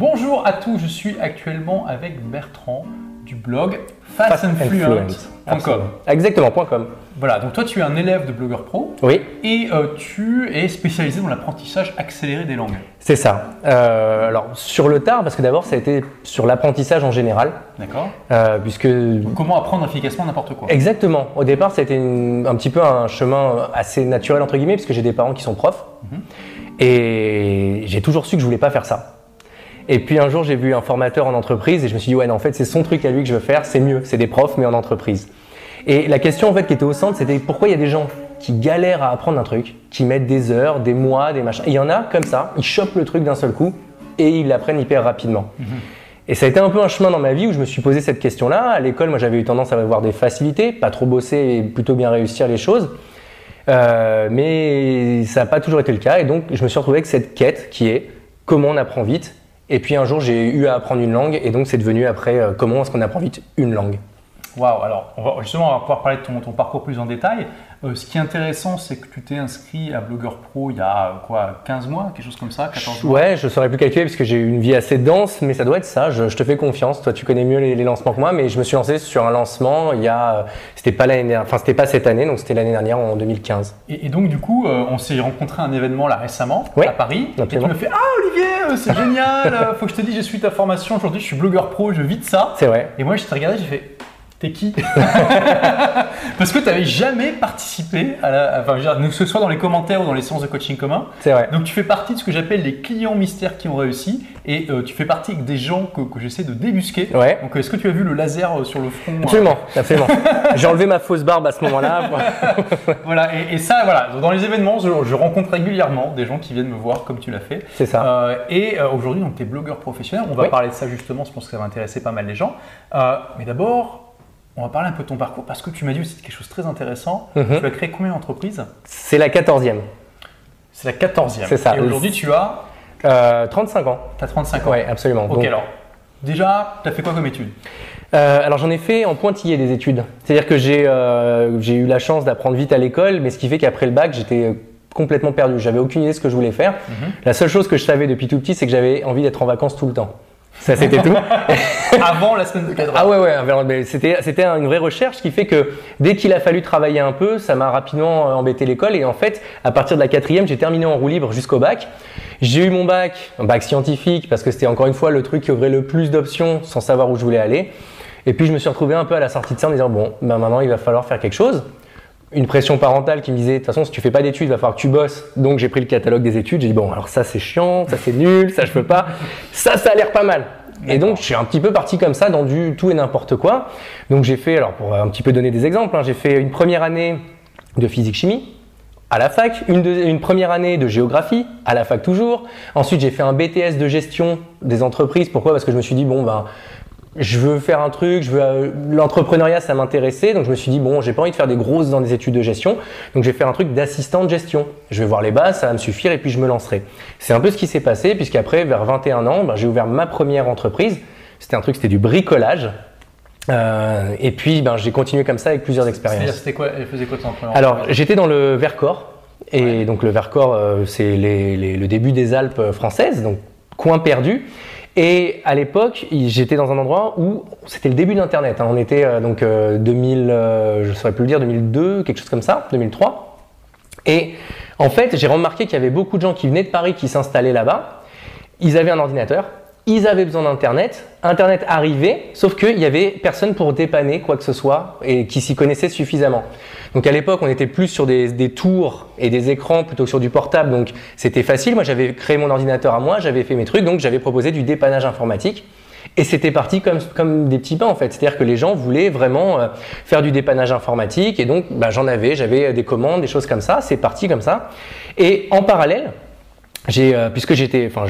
bonjour à tous, je suis actuellement avec Bertrand du blog fastandfluent.com. Exactement, .com. Voilà, donc toi tu es un élève de blogueur pro Oui, et euh, tu es spécialisé dans l'apprentissage accéléré des langues. c'est ça. Euh, alors, sur le tard, parce que d'abord, ça a été sur l'apprentissage en général, D'accord euh, puisque Comment apprendre efficacement n'importe quoi? Exactement. Au départ, ça a été une- un petit peu un chemin assez naturel, entre guillemets, puisque j'ai des parents qui sont profs. Et j'ai toujours su que je voulais pas faire ça. Et puis un jour, j'ai vu un formateur en entreprise et je me suis dit, ouais, non, en fait, c'est son truc à lui que je veux faire, c'est mieux, c'est des profs, mais en entreprise. Et la question, en fait, qui était au centre, c'était pourquoi il y a des gens qui galèrent à apprendre un truc, qui mettent des heures, des mois, des machins. Et il y en a comme ça, ils chopent le truc d'un seul coup et ils l'apprennent hyper rapidement. Et ça a été un peu un chemin dans ma vie où je me suis posé cette question-là. À l'école, moi, j'avais eu tendance à avoir des facilités, pas trop bosser et plutôt bien réussir les choses. Euh, mais ça n'a pas toujours été le cas. Et donc, je me suis retrouvé avec cette quête qui est comment on apprend vite. Et puis un jour, j'ai eu à apprendre une langue. Et donc, c'est devenu après euh, comment est-ce qu'on apprend vite une langue. Waouh, alors on va, justement on va pouvoir parler de ton, ton parcours plus en détail. Euh, ce qui est intéressant, c'est que tu t'es inscrit à Blogueur Pro il y a euh, quoi, 15 mois, quelque chose comme ça, 14 mois? Ouais, je saurais plus calculer parce que j'ai eu une vie assez dense, mais ça doit être ça. Je, je te fais confiance. Toi, tu connais mieux les, les lancements que moi, mais je me suis lancé sur un lancement il y a, euh, c'était pas l'année, enfin c'était pas cette année, donc c'était l'année dernière en 2015. Et, et donc, du coup, euh, on s'est rencontré à un événement là récemment à Paris. Et tu absolument. me fais Ah, Olivier, c'est génial, faut que je te dise, j'ai suivi ta formation. Aujourd'hui, je suis blogueur pro, je vis de ça. C'est vrai. Et moi, je t'ai regardé, j'ai fait T'es qui Parce que tu n'avais jamais participé à la. Enfin, que ce soit dans les commentaires ou dans les séances de coaching commun. C'est vrai. Donc, tu fais partie de ce que j'appelle les clients mystères qui ont réussi. Et euh, tu fais partie des gens que, que j'essaie de débusquer. Ouais. Donc, est-ce que tu as vu le laser euh, sur le front euh, Absolument, absolument. J'ai enlevé ma fausse barbe à ce moment-là. Voilà, et, et ça, voilà, dans les événements, je, je rencontre régulièrement des gens qui viennent me voir comme tu l'as fait. C'est ça. Euh, et euh, aujourd'hui, donc, tu es blogueur professionnel. On va Oui. parler de ça justement, je pense que ça va intéresser pas mal les gens. Euh, mais d'abord, on va parler un peu de ton parcours parce que tu m'as dit aussi quelque chose de très intéressant. Mhm. Tu as créé combien d'entreprises? C'est la quatorzième. C'est la 14e. C'est ça. Et aujourd'hui, tu as, Euh, 35 ans. as 35 ans. Ouais, absolument. Ok, Donc, alors, déjà, tu as fait quoi comme étude euh, alors j'en ai fait en pointillé des études. C'est-à-dire que j'ai euh, j'ai eu la chance d'apprendre vite à l'école, mais ce qui fait qu'après le bac, j'étais euh, complètement perdu. J'avais aucune idée de ce que je voulais faire. Mhm. La seule chose que je savais depuis tout petit, c'est que j'avais envie d'être en vacances tout le temps. Ça, c'était tout. Avant la semaine de 4 Ah ouais, ouais, c'était, c'était une vraie recherche qui fait que dès qu'il a fallu travailler un peu, ça m'a rapidement embêté l'école. Et en fait, à partir de la quatrième, j'ai terminé en roue libre jusqu'au bac. J'ai eu mon bac, un bac scientifique, parce que c'était encore une fois le truc qui ouvrait le plus d'options sans savoir où je voulais aller. Et puis je me suis retrouvé un peu à la sortie de ça en me disant, bon, ben maintenant il va falloir faire quelque chose. Une pression parentale qui me disait, de toute façon, si tu fais pas d'études, il va falloir que tu bosses. Donc j'ai pris le catalogue des études, j'ai dit, bon, alors ça c'est chiant, ça c'est nul, ça je peux pas. Ça, ça a l'air pas mal. Et donc, je suis un petit peu parti comme ça dans du tout et n'importe quoi. Donc, j'ai fait, alors pour un petit peu donner des exemples, hein, j'ai fait une première année de physique-chimie à la fac, une, une première année de géographie à la fac toujours. Ensuite, j'ai fait un BTS de gestion des entreprises. Pourquoi? Parce que je me suis dit, bon, ben, je veux faire un truc, je veux euh, l'entrepreneuriat, ça m'intéressait. Donc, je me suis dit, bon, j'ai pas envie de faire des grosses dans des études de gestion. Donc, je vais faire un truc d'assistant de gestion. Je vais voir les bases, ça va me suffire et puis je me lancerai. C'est un peu ce qui s'est passé, puisqu'après, vers 21 ans, ben, j'ai ouvert ma première entreprise. C'était un truc, c'était du bricolage. Euh, et puis, ben, j'ai continué comme ça avec plusieurs expériences. C'était quoi Elle faisait quoi ton première Alors, j'étais dans le Vercors. Et donc, le Vercors, euh, c'est les- les- le début des Alpes françaises, donc coin perdu. Et à l'époque, j'étais dans un endroit où c'était le début d'Internet. hein. On était euh, donc euh, 2000, euh, je ne saurais plus le dire, 2002, quelque chose comme ça, 2003. Et en fait, j'ai remarqué qu'il y avait beaucoup de gens qui venaient de Paris qui s'installaient là-bas. Ils avaient un ordinateur, ils avaient besoin d'Internet. Internet arrivait, sauf qu'il n'y avait personne pour dépanner quoi que ce soit et qui s'y connaissait suffisamment. Donc à l'époque, on était plus sur des, tours et des écrans plutôt que sur du portable, donc c'était facile. Moi, j'avais créé mon ordinateur à moi, j'avais fait mes trucs, donc j'avais proposé du dépannage informatique. Et c'était parti comme, comme des petits pains en fait. C'est-à-dire que les gens voulaient vraiment euh, faire du dépannage informatique et donc bah, j'en avais, j'avais des commandes, des choses comme ça. C'est parti comme ça. Et en parallèle, euh, puisque j'étais, enfin,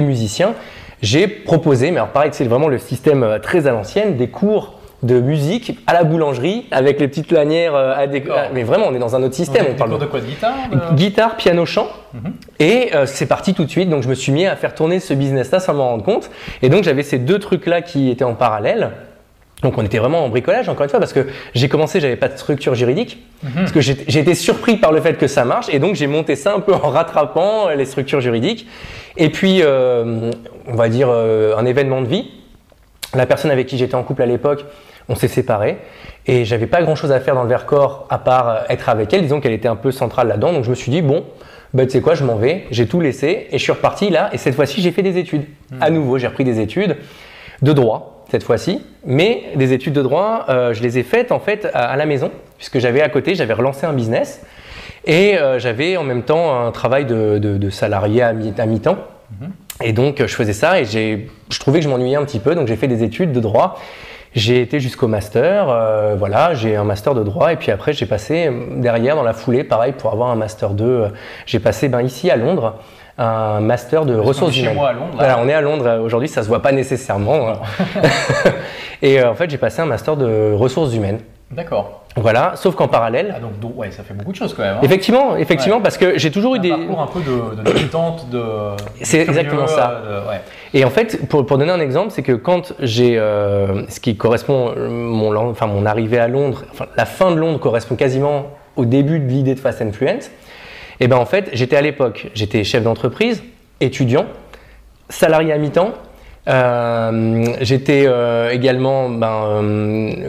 musicien, j'ai proposé, mais alors pareil, c'est vraiment le système euh, très à l'ancienne, des cours de musique à la boulangerie avec les petites lanières euh, à à- mais vraiment, on est dans un autre système. On parle cours de quoi De guitare de- guitare, piano, chant. Mhm. Et euh, c'est parti tout de suite. Donc je me suis mis à faire tourner ce business-là sans m'en rendre compte. Et donc j'avais ces deux trucs-là qui étaient en parallèle. Donc on était vraiment en bricolage encore une fois parce que j'ai commencé, j'avais pas de structure juridique parce que j'ai été surpris par le fait que ça marche et donc j'ai monté ça un peu en rattrapant les structures juridiques. Et puis euh, on va dire euh, un événement de vie. La personne avec qui j'étais en couple à l'époque, on s'est séparés et j'avais pas grand chose à faire dans le Vercors à part être avec elle. Disons qu'elle était un peu centrale là-dedans. Donc je me suis dit bon, bah, tu sais quoi, je m'en vais. J'ai tout laissé et je suis reparti là. Et cette fois-ci, j'ai fait des études. À nouveau, j'ai repris des études de droit cette fois-ci, mais des études de droit, euh, je les ai faites en fait à, à la maison, puisque j'avais à côté, j'avais relancé un business et euh, j'avais en même temps un travail de, de- de salarié à mi- à mi-temps. Et donc, je faisais ça et j'ai, je trouvais que je m'ennuyais un petit peu, donc j'ai fait des études de droit. J'ai été jusqu'au master, euh, voilà, j'ai un master de droit et puis après j'ai passé euh, derrière dans la foulée, pareil pour avoir un master 2, euh, j'ai passé ben, ici à Londres un master de ressources est chez humaines. moi à Londres, là. Voilà, on est à Londres euh, aujourd'hui, ça se voit pas nécessairement. hein. et euh, en fait j'ai passé un master de ressources humaines. D'accord. Voilà, sauf qu'en parallèle, Ah, donc, donc, ouais, ça fait beaucoup de choses quand même. hein. effectivement, effectivement, Ouais. parce que j'ai toujours eu un des, parcours un peu de, de militante, de. C'est exactement ça. euh, de- ouais. Et en fait, pour, pour donner un exemple, c'est que quand j'ai, euh, ce qui correspond, mon, enfin, mon arrivée à Londres, enfin, la fin de Londres correspond quasiment au début de l'idée de Fast and Fluent. Et ben en fait, j'étais à l'époque, j'étais chef d'entreprise, étudiant, salarié à mi-temps. Euh, j'étais euh, également ben,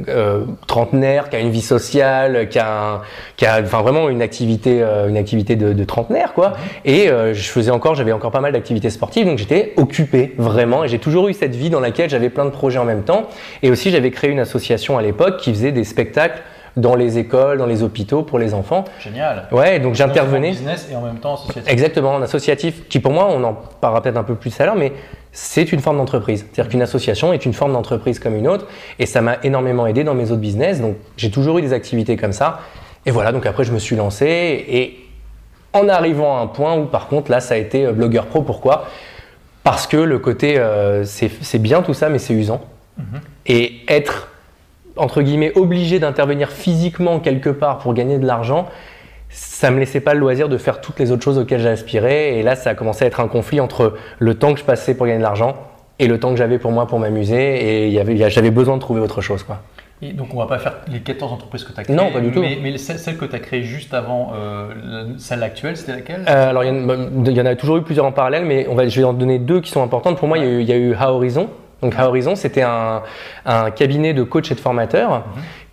euh, trentenaire, qui a une vie sociale, qui a, qui a enfin, vraiment une activité, une activité de, de trentenaire, quoi. Et euh, je faisais encore, j'avais encore pas mal d'activités sportives, donc j'étais occupé vraiment. Et j'ai toujours eu cette vie dans laquelle j'avais plein de projets en même temps. Et aussi, j'avais créé une association à l'époque qui faisait des spectacles dans les écoles, dans les hôpitaux pour les enfants. Génial. Ouais, donc j'intervenais. seulement business et en même temps associatif. Exactement, en associatif, qui pour moi, on en parlera peut-être un peu plus à l'heure, mais c'est une forme d'entreprise. C'est-à-dire qu'une association est une forme d'entreprise comme une autre, et ça m'a énormément aidé dans mes autres business. Donc j'ai toujours eu des activités comme ça. Et voilà, donc après je me suis lancé, et en arrivant à un point où par contre là, ça a été euh, blogueur pro. Pourquoi? Parce que le côté, euh, c'est c'est bien tout ça, mais c'est usant. Et être entre guillemets obligé d'intervenir physiquement quelque part pour gagner de l'argent, ça me laissait pas le loisir de faire toutes les autres choses auxquelles j'aspirais. Et là, ça a commencé à être un conflit entre le temps que je passais pour gagner de l'argent et le temps que j'avais pour moi pour m'amuser. Et j'avais besoin de trouver autre chose. Quoi. Et donc, on va pas faire les 14 entreprises que tu as créées. Non, pas du tout. Mais, mais celle, celle que tu as créée juste avant euh, celle actuelle, c'était laquelle? Euh, alors, il y, en a- toujours eu plusieurs en parallèle, mais on va, je vais en donner deux qui sont importantes. Pour moi, il y y a eu Ha Horizon. Donc, Ha Horizon, c'était un, un cabinet de coach et de formateurs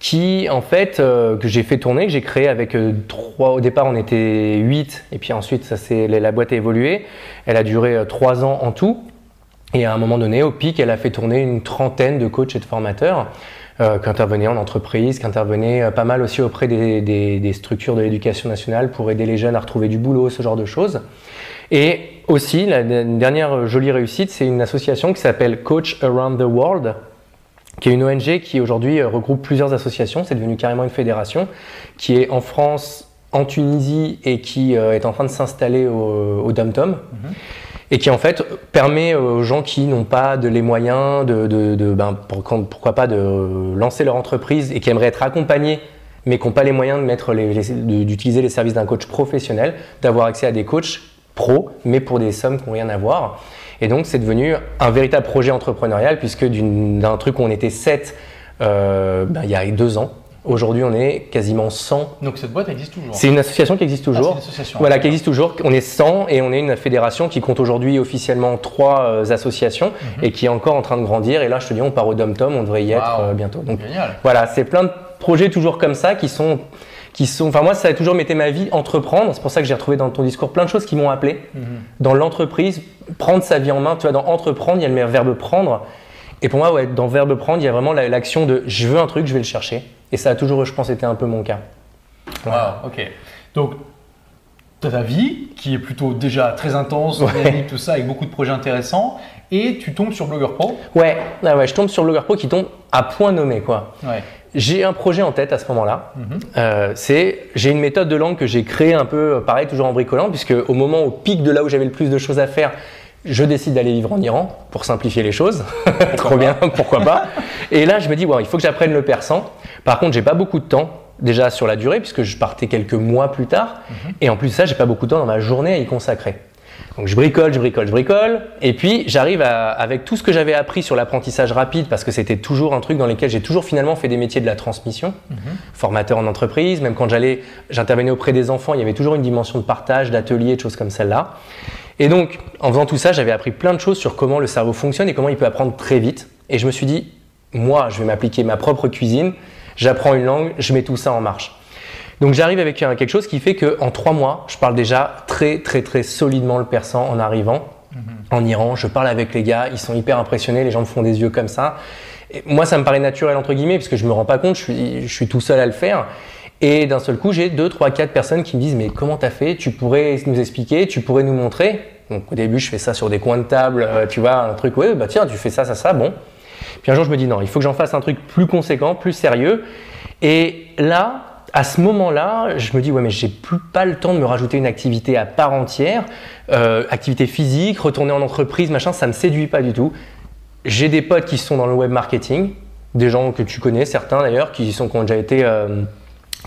qui, en fait, euh, que j'ai fait tourner, que j'ai créé avec euh, trois. Au départ, on était huit, et puis ensuite, ça, c'est, la boîte a évolué. Elle a duré euh, trois ans en tout. Et à un moment donné, au pic, elle a fait tourner une trentaine de coachs et de formateurs qui intervenaient en entreprise, qui intervenaient pas mal aussi auprès des, des- des structures de l'éducation nationale pour aider les jeunes à retrouver du boulot, ce genre de choses. Et aussi, la la dernière jolie réussite, c'est une association qui s'appelle Coach Around the World, qui est une ONG qui aujourd'hui euh, regroupe plusieurs associations, c'est devenu carrément une fédération, qui est en France, en Tunisie et qui euh, est en train de s'installer au, au Dom Tom. Et qui en fait permet aux gens qui n'ont pas de, les moyens de, de- de- ben, pour- pourquoi pas de lancer leur entreprise et qui aimeraient être accompagnés mais qui n'ont pas les moyens de mettre d'utiliser les services d'un coach professionnel, d'avoir accès à des coachs pro, mais pour des sommes qui n'ont rien à voir. Et donc c'est devenu un véritable projet entrepreneurial puisque d'un truc où on était 7 il y a deux ans, aujourd'hui on est quasiment 100. Donc, cette boîte existe toujours. C'est une association qui existe Ah, toujours. une association. Voilà, qui existe toujours. On est 100 et on est une fédération qui compte aujourd'hui officiellement trois euh, associations et qui est encore en train de grandir. Et là, je te dis, on part au Dom Tom, on devrait y être Wow. euh, bientôt. Donc Génial. voilà, c'est plein de projets toujours comme ça qui sont, qui sont. Enfin moi, ça a toujours été ma vie entreprendre. C'est pour ça que j'ai retrouvé dans ton discours plein de choses qui m'ont appelé. Dans l'entreprise, prendre sa vie en main. Tu vois, dans entreprendre, il y a le verbe prendre. Et pour moi, ouais, dans verbe prendre, il y a vraiment la- l'action de je veux un truc, je vais le chercher. Et ça a toujours, je pense, été un peu mon cas. Wow, ok. Donc, tu as ta vie qui est plutôt déjà très intense, Ouais. dynamique, tout ça, avec beaucoup de projets intéressants, et tu tombes sur Blogueur Pro. Ouais, ouais, ouais, je tombe sur Blogueur Pro qui tombe à point nommé, quoi. Ouais. J'ai un projet en tête à ce moment-là. Mhm. Euh, c'est j'ai une méthode de langue que j'ai créée un peu euh, pareil toujours en bricolant puisque au moment au pic de là où j'avais le plus de choses à faire, je décide d'aller vivre en Iran pour simplifier les choses. Trop bien, pourquoi pas. Et là je me dis ouais, il faut que j'apprenne le persan. Par contre, j'ai pas beaucoup de temps déjà sur la durée puisque je partais quelques mois plus tard et en plus de ça, j'ai pas beaucoup de temps dans ma journée à y consacrer. Donc je bricole, je bricole, je bricole. Et puis j'arrive avec tout ce que j'avais appris sur l'apprentissage rapide, parce que c'était toujours un truc dans lequel j'ai toujours finalement fait des métiers de la transmission, mhm. formateur en entreprise, même quand j'allais, j'intervenais auprès des enfants, il y avait toujours une dimension de partage, d'atelier, de choses comme celle-là. Et donc en faisant tout ça, j'avais appris plein de choses sur comment le cerveau fonctionne et comment il peut apprendre très vite. Et je me suis dit, moi, je vais m'appliquer ma propre cuisine, j'apprends une langue, je mets tout ça en marche. Donc j'arrive avec quelque chose qui fait qu'en trois mois, je parle déjà très très très solidement le persan en arrivant mhm. en Iran. Je parle avec les gars, ils sont hyper impressionnés, les gens me font des yeux comme ça. Et moi, ça me paraît naturel entre guillemets parce que je me rends pas compte, je suis, je suis tout seul à le faire. Et d'un seul coup, j'ai deux, trois, quatre personnes qui me disent mais comment t'as fait? Tu pourrais nous expliquer Tu pourrais nous montrer? Donc au début, je fais ça sur des coins de table, euh, tu vois, un truc ouais bah tiens, tu fais ça, ça, ça, bon. Puis un jour, je me dis non, il faut que j'en fasse un truc plus conséquent, plus sérieux. Et là, à ce moment-là, je me dis ouais mais j'ai plus pas le temps de me rajouter une activité à part entière, euh, activité physique, retourner en entreprise, machin, ça me séduit pas du tout. J'ai des potes qui sont dans le web marketing, des gens que tu connais, certains d'ailleurs, qui sont qui ont déjà été euh,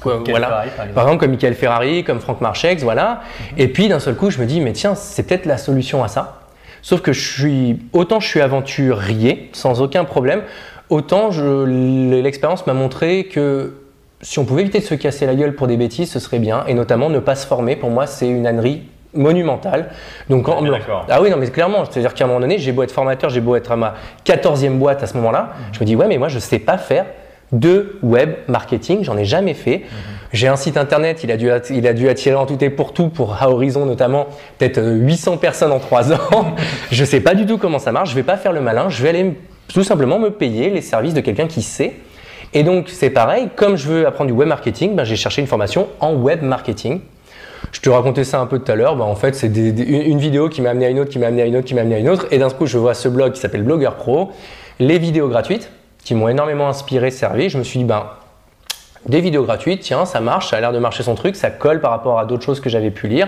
voilà. par, exemple. comme Michael Ferrari, comme Franck Marchex, voilà. Mhm. Et puis d'un seul coup, je me dis mais tiens, c'est peut-être la solution à ça. Sauf que je suis autant je suis aventurier sans aucun problème, autant l'expérience m'a montré que si on pouvait éviter de se casser la gueule pour des bêtises, ce serait bien. Et notamment ne pas se former. Pour moi, c'est une ânerie monumentale. Donc, en, ah oui, non, mais clairement, c'est-à-dire qu'à un moment donné, j'ai beau être formateur, j'ai beau être à ma 14e boîte à ce moment-là, mhm. je me dis, ouais, mais moi, je ne sais pas faire de web marketing, j'en ai jamais fait. Mhm. J'ai un site internet, il a, dû, il a dû attirer en tout et pour tout, pour à Horizon notamment, peut-être 800 personnes en 3 ans. je ne sais pas du tout comment ça marche, je ne vais pas faire le malin, je vais aller tout simplement me payer les services de quelqu'un qui sait. Et donc c'est pareil, comme je veux apprendre du web marketing, ben, j'ai cherché une formation en web marketing. Je te racontais ça un peu tout à l'heure. Ben, en fait, c'est une vidéo qui m'a amené à une autre, qui m'a amené à une autre, qui m'a amené à une autre. Et d'un coup, je vois ce blog qui s'appelle Blogger Pro, les vidéos gratuites qui m'ont énormément inspiré, servi. Je me suis dit, ben, des vidéos gratuites, tiens, ça marche, ça a l'air de marcher son truc, ça colle par rapport à d'autres choses que j'avais pu lire.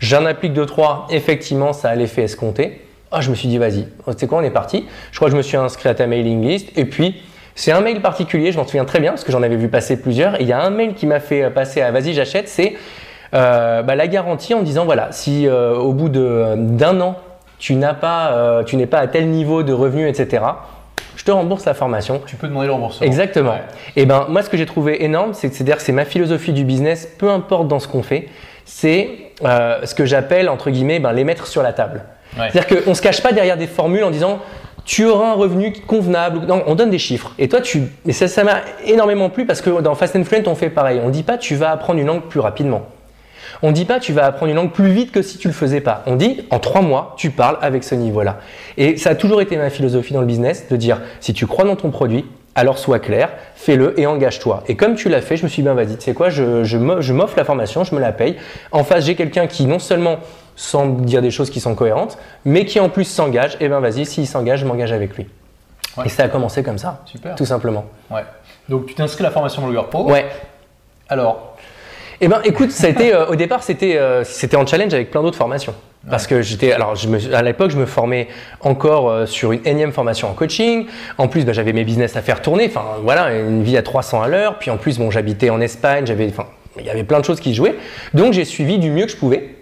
J'en applique deux, trois, effectivement, ça a l'effet escompté. Ah, je me suis dit, vas-y, c'est quoi, on est parti? Je crois que je me suis inscrit à ta mailing list. Et puis, c'est un mail particulier, je m'en souviens très bien parce que j'en avais vu passer plusieurs. Et il y a un mail qui m'a fait passer à vas-y, j'achète, c'est euh, bah, la garantie en disant voilà, si euh, au bout d'un an, tu n'as pas, euh, tu n'es pas à tel niveau de revenus, etc., je te rembourse la formation. Tu peux demander le remboursement. Exactement. Et ben moi, ce que j'ai trouvé énorme, c'est que c'est ma philosophie du business, peu importe dans ce qu'on fait, c'est ce que j'appelle entre guillemets ben, les mettre sur la table. C'est-à-dire qu'on ne se cache pas derrière des formules en disant tu auras un revenu convenable. On donne des chiffres. Et toi, tu. Mais ça, m'a énormément plu parce que dans Fast and Fluent, on fait pareil. On dit pas tu vas apprendre une langue plus rapidement. On dit pas tu vas apprendre une langue plus vite que si tu le faisais pas. On dit en trois mois, tu parles avec ce niveau-là. Et ça a toujours été ma philosophie dans le business de dire si tu crois dans ton produit, alors sois clair, fais-le et engage-toi. Et comme tu l'as fait, je me suis dit, ben vas-y, tu sais quoi, je, je m'offre la formation, je me la paye. En face, j'ai quelqu'un qui non seulement sans dire des choses qui sont cohérentes, mais qui en plus s'engage, et eh ben vas-y, s'il s'engage, je m'engage avec lui. Et ça a commencé comme ça, Super. tout simplement. Ouais. Donc tu t'inscris à la formation Blogueur Pro. Ouais. Alors Eh ben écoute, ça a été, euh, au départ c'était euh, c'était en challenge avec plein d'autres formations. Parce que j'étais, alors je me, à l'époque, je me formais encore euh, sur une énième formation en coaching. En plus, ben, j'avais mes business à faire tourner. Enfin, voilà, une vie à 300 à l'heure. Puis en plus, bon, j'habitais en Espagne. J'avais, enfin, il y avait plein de choses qui jouaient. Donc j'ai suivi du mieux que je pouvais.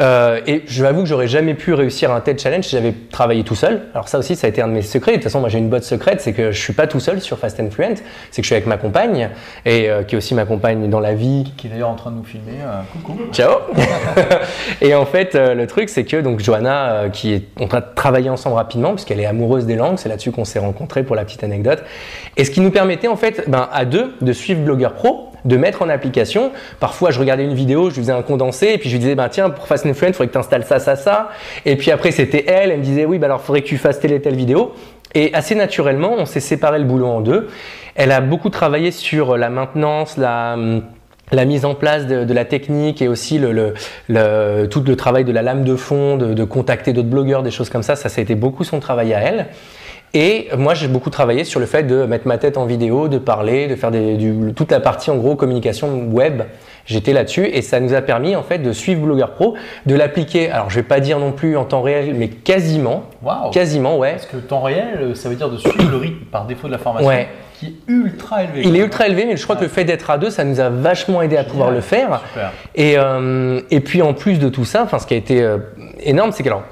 Euh, et je m'avoue que j'aurais jamais pu réussir un tel challenge si j'avais travaillé tout seul. Alors ça aussi, ça a été un de mes secrets. De toute façon, moi j'ai une botte secrète, c'est que je suis pas tout seul sur Fast and Fluent. C'est que je suis avec ma compagne et euh, qui est aussi ma compagne dans la vie. Qui est d'ailleurs en train de nous filmer. Euh, coucou. Ciao. et en fait, le truc, c'est que donc Johanna, qui est en train de travailler ensemble rapidement, puisqu'elle est amoureuse des langues, c'est là-dessus qu'on s'est rencontrés pour la petite anecdote. Et ce qui nous permettait en fait, ben, à deux, de suivre Blogueur Pro de mettre en application. Parfois, je regardais une vidéo, je lui faisais un condensé, et puis je lui disais, bah, tiens, pour Fast and Fluent, il faudrait que tu installes ça, ça, ça. Et puis après, c'était elle, elle me disait, oui, bah, alors il faudrait que tu fasses telle et telle vidéo. Et assez naturellement, on s'est séparé le boulot en deux. Elle a beaucoup travaillé sur la maintenance, la la mise en place de, la technique et aussi tout le travail de la lame de fond, de contacter d'autres blogueurs, des choses comme ça, ça, ça a été beaucoup son travail à elle. Et moi, j'ai beaucoup travaillé sur le fait de mettre ma tête en vidéo, de parler, de faire toute la partie en gros communication web. J'étais là-dessus et ça nous a permis en fait de suivre Blogueur Pro, de l'appliquer. Alors, je vais pas dire non plus en temps réel, mais quasiment. Wow. Quasiment, ouais. Parce que temps réel, ça veut dire de suivre le rythme par défaut de la formation. Ouais. qui est ultra élevé. Il est ultra élevé, mais je crois que le fait d'être à deux, ça nous a vachement aidé à pouvoir le faire. Super. Et, euh, et puis en plus de tout ça, enfin, ce qui a été euh, énorme, c'est que alors,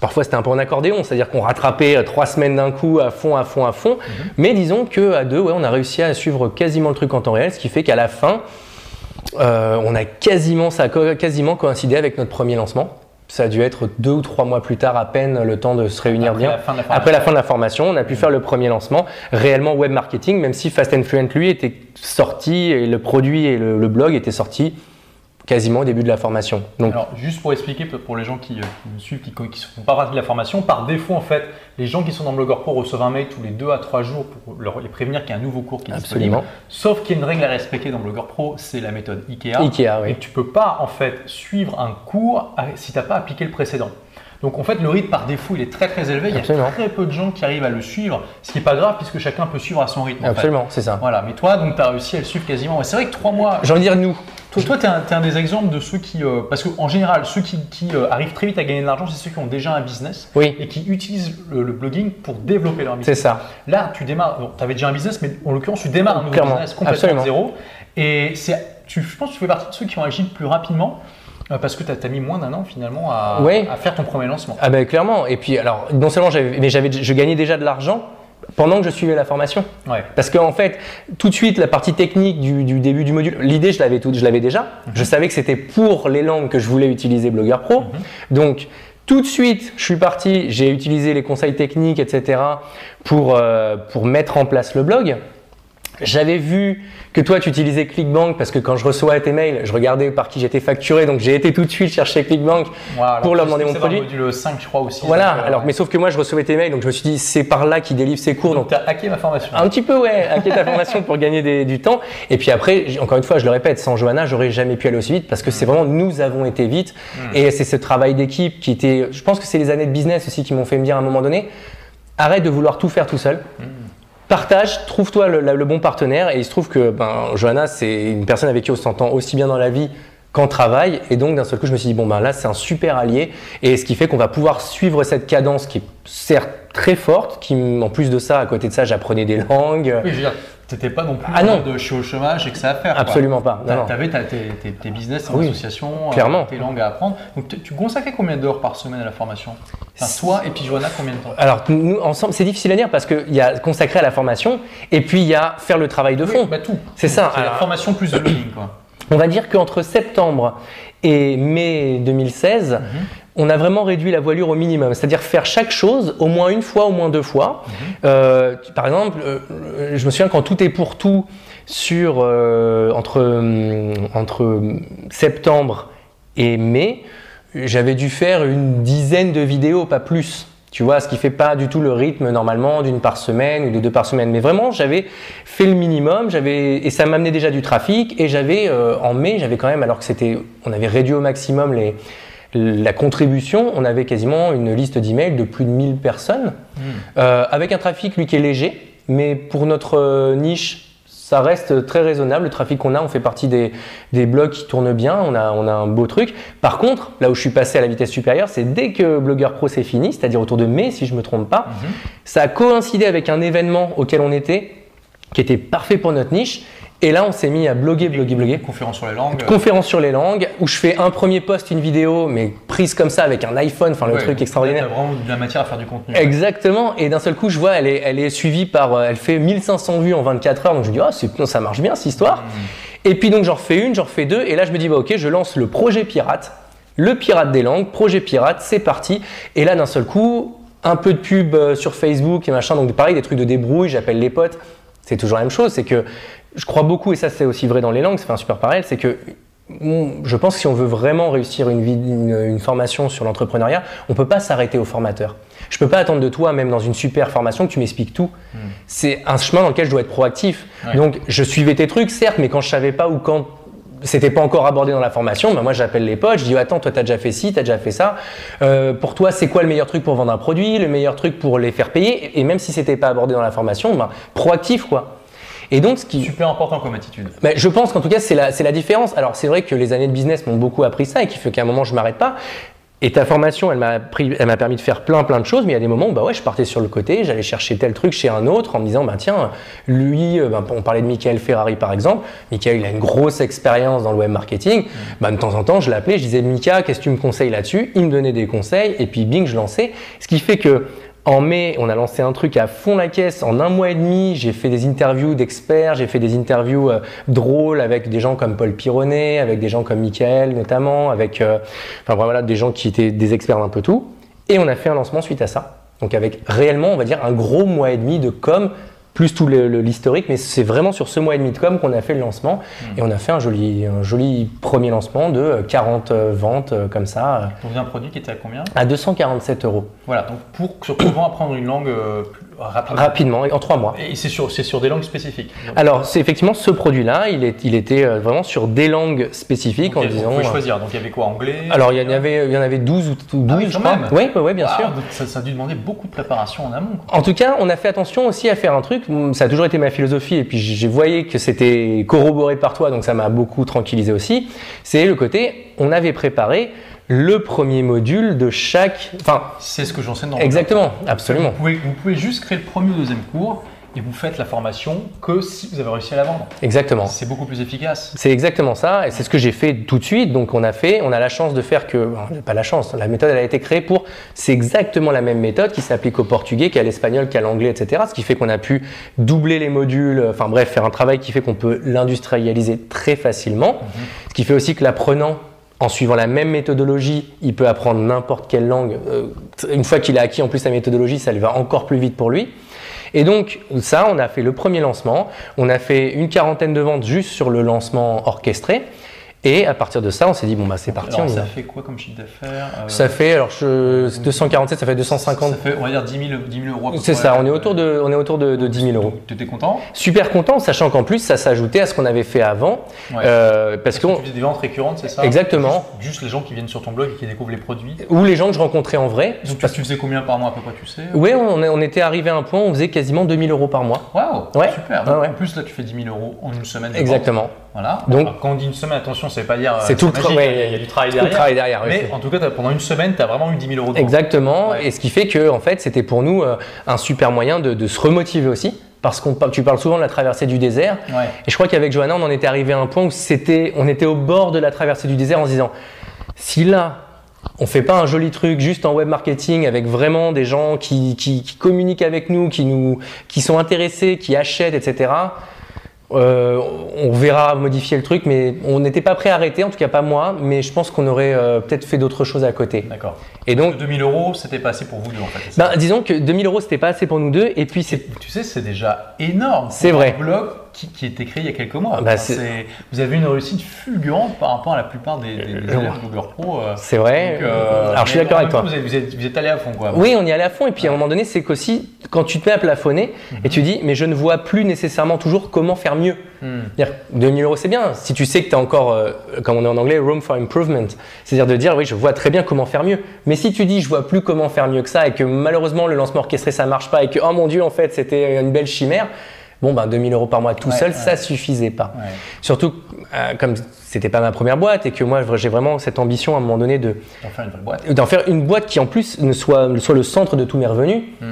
parfois c'était un peu en accordéon, c'est-à-dire qu'on rattrapait euh, trois semaines d'un coup à fond, à fond, à fond. Mais disons que à deux, ouais, on a réussi à suivre quasiment le truc en temps réel, ce qui fait qu'à la fin, euh, on a quasiment ça a quasiment coïncidé avec notre premier lancement. Ça a dû être deux ou trois mois plus tard à peine le temps de se réunir Après bien. la fin de la formation. Après la fin de la formation, on a pu faire le premier lancement réellement web marketing, même si Fast and Fluent lui était sorti et le produit et le, le blog étaient sortis quasiment au début de la formation. Donc Alors, juste pour expliquer pour les gens qui, euh, qui nous suivent, qui ne font pas partie de la formation, par défaut, en fait, les gens qui sont dans Blogger Pro reçoivent un mail tous les 2 à 3 jours pour leur, les prévenir qu'il y a un nouveau cours qui est Absolument. disponible. Sauf qu'il y a une règle à respecter dans Blogger Pro, c'est la méthode IKEA. Ikea, oui. Et tu peux pas, en fait, suivre un cours euh, si tu n'as pas appliqué le précédent. Donc en fait, le rythme par défaut, il est très très élevé. Il y Absolument. a très peu de gens qui arrivent à le suivre, ce qui n'est pas grave puisque chacun peut suivre à son rythme. en fait. absolument, c'est ça. Voilà, mais toi, donc, tu as réussi à le suivre quasiment. C'est vrai que 3 mois, J'ai envie de dire nous. toi, toi tu es, un des exemples de ceux qui. euh, parce qu'en général, ceux qui, qui, euh, arrivent très vite à gagner de l'argent, c'est ceux qui ont déjà un business Oui, et qui utilisent le, le blogging pour développer leur c'est business. ça. Là, tu démarres. Tu avais déjà un business, mais en l'occurrence, tu démarres un nouveau Clairement, business complètement absolument. de zéro. Et c'est, tu, je pense que tu fais partie de ceux qui ont agi le plus rapidement parce que tu as, mis moins d'un an finalement à, Ouais. à faire ton premier lancement. Ah ben clairement. Et puis alors, non seulement j'avais, mais j'avais, je gagnais déjà de l'argent pendant que je suivais la formation. Ouais. Parce qu'en fait, tout de suite, la partie technique du, du début du module, l'idée, je l'avais, je l'avais déjà. Je savais que c'était pour les langues que je voulais utiliser Blogger Pro. Donc, tout de suite, je suis parti, j'ai utilisé les conseils techniques, etc., pour, euh, pour mettre en place le blog. J'avais vu que toi, tu utilisais ClickBank parce que quand je reçois tes mails, je regardais par qui j'étais facturé. Donc, j'ai été tout de suite chercher ClickBank Voilà, pour leur demander mon produit. module 5, je crois aussi. Voilà, Donc, alors, mais sauf que moi, je recevais tes mails, donc je me suis dit, c'est par là qu'ils délivrent ses cours. donc Donc, tu as hacké ma formation. un petit peu, ouais, inquiète ta formation pour gagner des- du temps. Et puis après, encore une fois, je le répète, sans Johanna, j'aurais jamais pu aller aussi vite parce que c'est vraiment nous avons été vite. Et c'est ce travail d'équipe qui était. Je pense que c'est les années de business aussi qui m'ont fait me dire à un moment donné arrête de vouloir tout faire tout seul. Partage, trouve-toi le, bon partenaire. Et il se trouve que ben, Johanna, c'est une personne avec qui on s'entend aussi bien dans la vie qu'en travail. Et donc, d'un seul coup, je me suis dit, bon, ben là, c'est un super allié. Et ce qui fait qu'on va pouvoir suivre cette cadence qui est certes très forte, qui, en plus de ça, à côté de ça, j'apprenais des langues. T'étais pas non plus Ah non. mode, je suis au chômage et que ça à faire. quoi. Absolument pas. Tu avais tes, tes- tes business, tes Oui, associations, euh, clairement. tes langues à apprendre. Donc tu- consacrais combien d'heures par semaine à la formation? Enfin, Toi et puis Johanna, combien de temps? Alors, nous, ensemble, c'est difficile à dire parce qu'il y a consacré à la formation et puis il y a faire le travail de fond. Oui, bah, tout. C'est ça. C'est la formation plus le blogging. Quoi. On va dire qu'entre septembre et mai 2016, on a vraiment réduit la voilure au minimum. C'est-à-dire faire chaque chose au moins une fois, au moins deux fois. Euh, tu- par exemple, euh, euh, je me souviens quand tout est pour tout sur euh, entre, hum, entre septembre et mai, j'avais dû faire une dizaine de vidéos, pas plus. Tu vois, ce qui fait pas du tout le rythme normalement d'une par semaine ou de deux par semaine. Mais vraiment, j'avais fait le minimum, j'avais et ça m'amenait déjà du trafic. Et j'avais euh, en mai, j'avais quand même, alors que c'était, on avait réduit au maximum les la contribution, on avait quasiment une liste d'emails de plus de 1000 personnes, euh, avec un trafic lui qui est léger, mais pour notre euh, niche, ça reste très raisonnable. Le trafic qu'on a, on fait partie des, des blogs qui tournent bien, on a, on a un beau truc. Par contre, là où je suis passé à la vitesse supérieure, c'est dès que Blogueur Pro c'est fini, c'est-à-dire autour de mai, si je me trompe pas, ça a coïncidé avec un événement auquel on était, qui était parfait pour notre niche. Et là, on s'est mis à bloguer, bloguer, bloguer. Conférence sur les langues. Conférence sur les langues, où je fais un premier post, une vidéo, mais prise comme ça avec un iPhone, enfin le Ouais, truc extraordinaire. T'as vraiment de la matière à faire du contenu. Exactement. Et d'un seul coup, je vois, elle est, elle est suivie par, euh, elle fait 1500 vues en 24 heures. Donc je me dis, ah, non, ça marche bien cette histoire. Et puis donc j'en refais une, j'en refais deux. Et là, je me dis, bah, ok, je lance le projet pirate, le pirate des langues, projet pirate, c'est parti. Et là, d'un seul coup, un peu de pub euh, sur Facebook et machin. Donc pareil, des trucs de débrouille, j'appelle les potes. C'est toujours la même chose. C'est que je crois beaucoup, et ça c'est aussi vrai dans les langues, c'est un super parallèle, c'est que je pense que si on veut vraiment réussir une, vie- une, une formation sur l'entrepreneuriat, on peut pas s'arrêter au formateur. Je peux pas attendre de toi, même dans une super formation, que tu m'expliques tout. C'est un chemin dans lequel je dois être proactif. Ouais. Donc, je suivais tes trucs, certes, mais quand je savais pas ou quand c'était pas encore abordé dans la formation, ben moi j'appelle les potes, je dis attends, toi t'as déjà fait ci, t'as déjà fait ça. Euh, pour toi, c'est quoi le meilleur truc pour vendre un produit, le meilleur truc pour les faire payer? Et même si c'était pas abordé dans la formation, ben, proactif quoi. Et donc, ce qui, Super important comme attitude. mais je pense qu'en tout cas, c'est la, la différence. Alors, c'est vrai que les années de business m'ont beaucoup appris ça et qui fait qu'à un moment, je m'arrête pas. Et ta formation, elle m'a permis de faire plein plein de choses, mais il y a des moments où bah ouais, je partais sur le côté, j'allais chercher tel truc chez un autre en me disant bah tiens, lui, euh, bah, on parlait de Michael Ferrari par exemple. Michael, il a une grosse expérience dans le web marketing. Bah, de temps en temps, je l'appelais, je disais Mika, qu'est-ce que tu me conseilles là-dessus? Il me donnait des conseils et puis bing, je lançais. Ce qui fait que en mai, on a lancé un truc à fond la caisse. En un mois et demi, j'ai fait des interviews d'experts, j'ai fait des interviews euh, drôles avec des gens comme Paul Pironnet, avec des gens comme Michael notamment, avec euh, des gens qui étaient des experts d'un peu tout. Et on a fait un lancement suite à ça. Donc avec réellement, on va dire, un gros mois et demi de com plus tout l'historique, mais c'est vraiment sur ce mois et demi de com qu'on a fait le lancement. Et on a fait un joli, un joli premier lancement de euh, 40 euh, ventes euh, comme ça euh, Donc un produit qui était à combien? À 247 euros. Voilà, donc pour sur comment apprendre une langue euh, plus rapidement. rapidement en trois mois. Et c'est sur, c'est sur des langues spécifiques. Donc, Alors, c'est effectivement ce produit-là, il, est, il était euh, vraiment sur des langues spécifiques en disant. vous pouvez euh, choisir. Donc il y avait quoi Anglais? Alors, il y en avait, il y en avait 12 ou 12, Ah je crois. même. Oui, oui, oui, bien Waouh, sûr. donc ça, ça a dû demander beaucoup de préparation en amont. quoi. En tout cas, on a fait attention aussi à faire un truc. Ça a toujours été ma philosophie, et puis j'ai voyé que c'était corroboré par toi, donc ça m'a beaucoup tranquillisé aussi. C'est le côté, on avait préparé le premier module de chaque. Enfin, C'est ce que j'enseigne dans mon exactement, Vous absolument. pouvez, vous pouvez juste créer le premier ou deuxième cours et vous faites la formation que si vous avez réussi à la vendre. Exactement. C'est beaucoup plus efficace. C'est exactement ça, et c'est ce que j'ai fait tout de suite. Donc on a fait, on a la chance de faire que, bon, pas la chance, la méthode elle a été créée pour, c'est exactement la même méthode qui s'applique au portugais, qu'à l'espagnol, qu'à l'anglais, etc. Ce qui fait qu'on a pu doubler les modules, enfin bref, faire un travail qui fait qu'on peut l'industrialiser très facilement. Ce qui fait aussi que l'apprenant en suivant la même méthodologie, il peut apprendre n'importe quelle langue. Euh, Une fois qu'il a acquis en plus sa méthodologie, ça lui va encore plus vite pour lui. Et donc ça, on a fait le premier lancement, on a fait une quarantaine de ventes juste sur le lancement orchestré. Et à partir de ça, on s'est dit bon bah c'est parti. Alors, on y ça va. fait quoi comme chiffre d'affaires euh, Ça fait alors je, 247, ça fait 250. Ça fait, on va dire 10 000, 10 000 euros. à peu C'est ça, on est autour de, on est autour de, de 10 000 euros. Tu étais content? Super content, sachant qu'en plus ça s'ajoutait à ce qu'on avait fait avant, Ouais. euh, parce Parce que qu'on tu faisais des ventes récurrentes, c'est ça? Exactement. Juste, juste les gens qui viennent sur ton blog et qui découvrent les produits? ou les gens que je rencontrais en vrai. Donc tu, tu faisais combien par mois à peu près, tu sais? Oui, on, était arrivé à un point où on faisait quasiment 2000 euros par mois. Waouh Ouais. Super. Ouais. En plus, là, tu fais 10 000 euros en une semaine. Exactement. Voilà. Donc- Alors, quand on dit une semaine, attention, ça veut pas dire. euh, C'est tout le magique, tra- ouais, il y a- du travail le derrière. travail derrière. oui, Mais en tout cas, pendant une semaine, tu as vraiment eu 10 000 euros de. Exactement. Ouais. Et ce qui fait que, en fait, c'était pour nous euh, un super moyen de, de se remotiver aussi. Parce qu'on par- tu parles souvent de la traversée du désert. Ouais. Et je crois qu'avec Johanna, on en était arrivé à un point où c'était, on était au bord de la traversée du désert en se disant, si là, on fait pas un joli truc juste en web marketing avec vraiment des gens qui, qui- qui communiquent avec nous, qui nous, qui sont intéressés, qui achètent, etc. euh, on verra modifier le truc, mais on n'était pas prêt à arrêter, en tout cas pas moi, mais je pense qu'on aurait euh, peut-être fait d'autres choses à côté. D'accord. Et donc, 2000 euros, c'était pas assez pour vous deux en fait. ben, disons que 2000 euros c'était pas assez pour nous deux, et puis c'est Tu sais, c'est déjà énorme. C'est vrai. Un blog qui, qui a été créé il y a quelques mois. Bah, Enfin, vous avez une réussite fulgurante par rapport à la plupart des, des, des Euh, élèves Google Pro. euh, c'est vrai. donc, euh, Alors je suis d'accord avec toi. Vous êtes, vous, êtes, allé à fond quoi. Oui, on y allait à fond. Et puis à un moment donné, c'est qu'aussi, quand tu te mets à plafonner et tu dis, mais je ne vois plus nécessairement toujours comment faire mieux. Hmm. C'est-à-dire, 2000 euros, c'est bien. Si tu sais que tu as encore, euh, comme on est en anglais, room for improvement. C'est-à-dire de dire, oui, je vois très bien comment faire mieux. Mais si tu dis, je vois plus comment faire mieux que ça et que malheureusement le lancement orchestré ça marche pas et que, oh mon dieu, en fait, c'était une belle chimère. Bon, ben 2000 euros par mois tout Ouais, seul, ouais. ça suffisait pas. Ouais. Surtout, euh, comme c'était pas ma première boîte et que moi, j'ai vraiment cette ambition à un moment donné de, Pour faire une vraie boîte. d'en faire une boîte qui en plus ne soit, soit le centre de tous mes revenus. Hmm.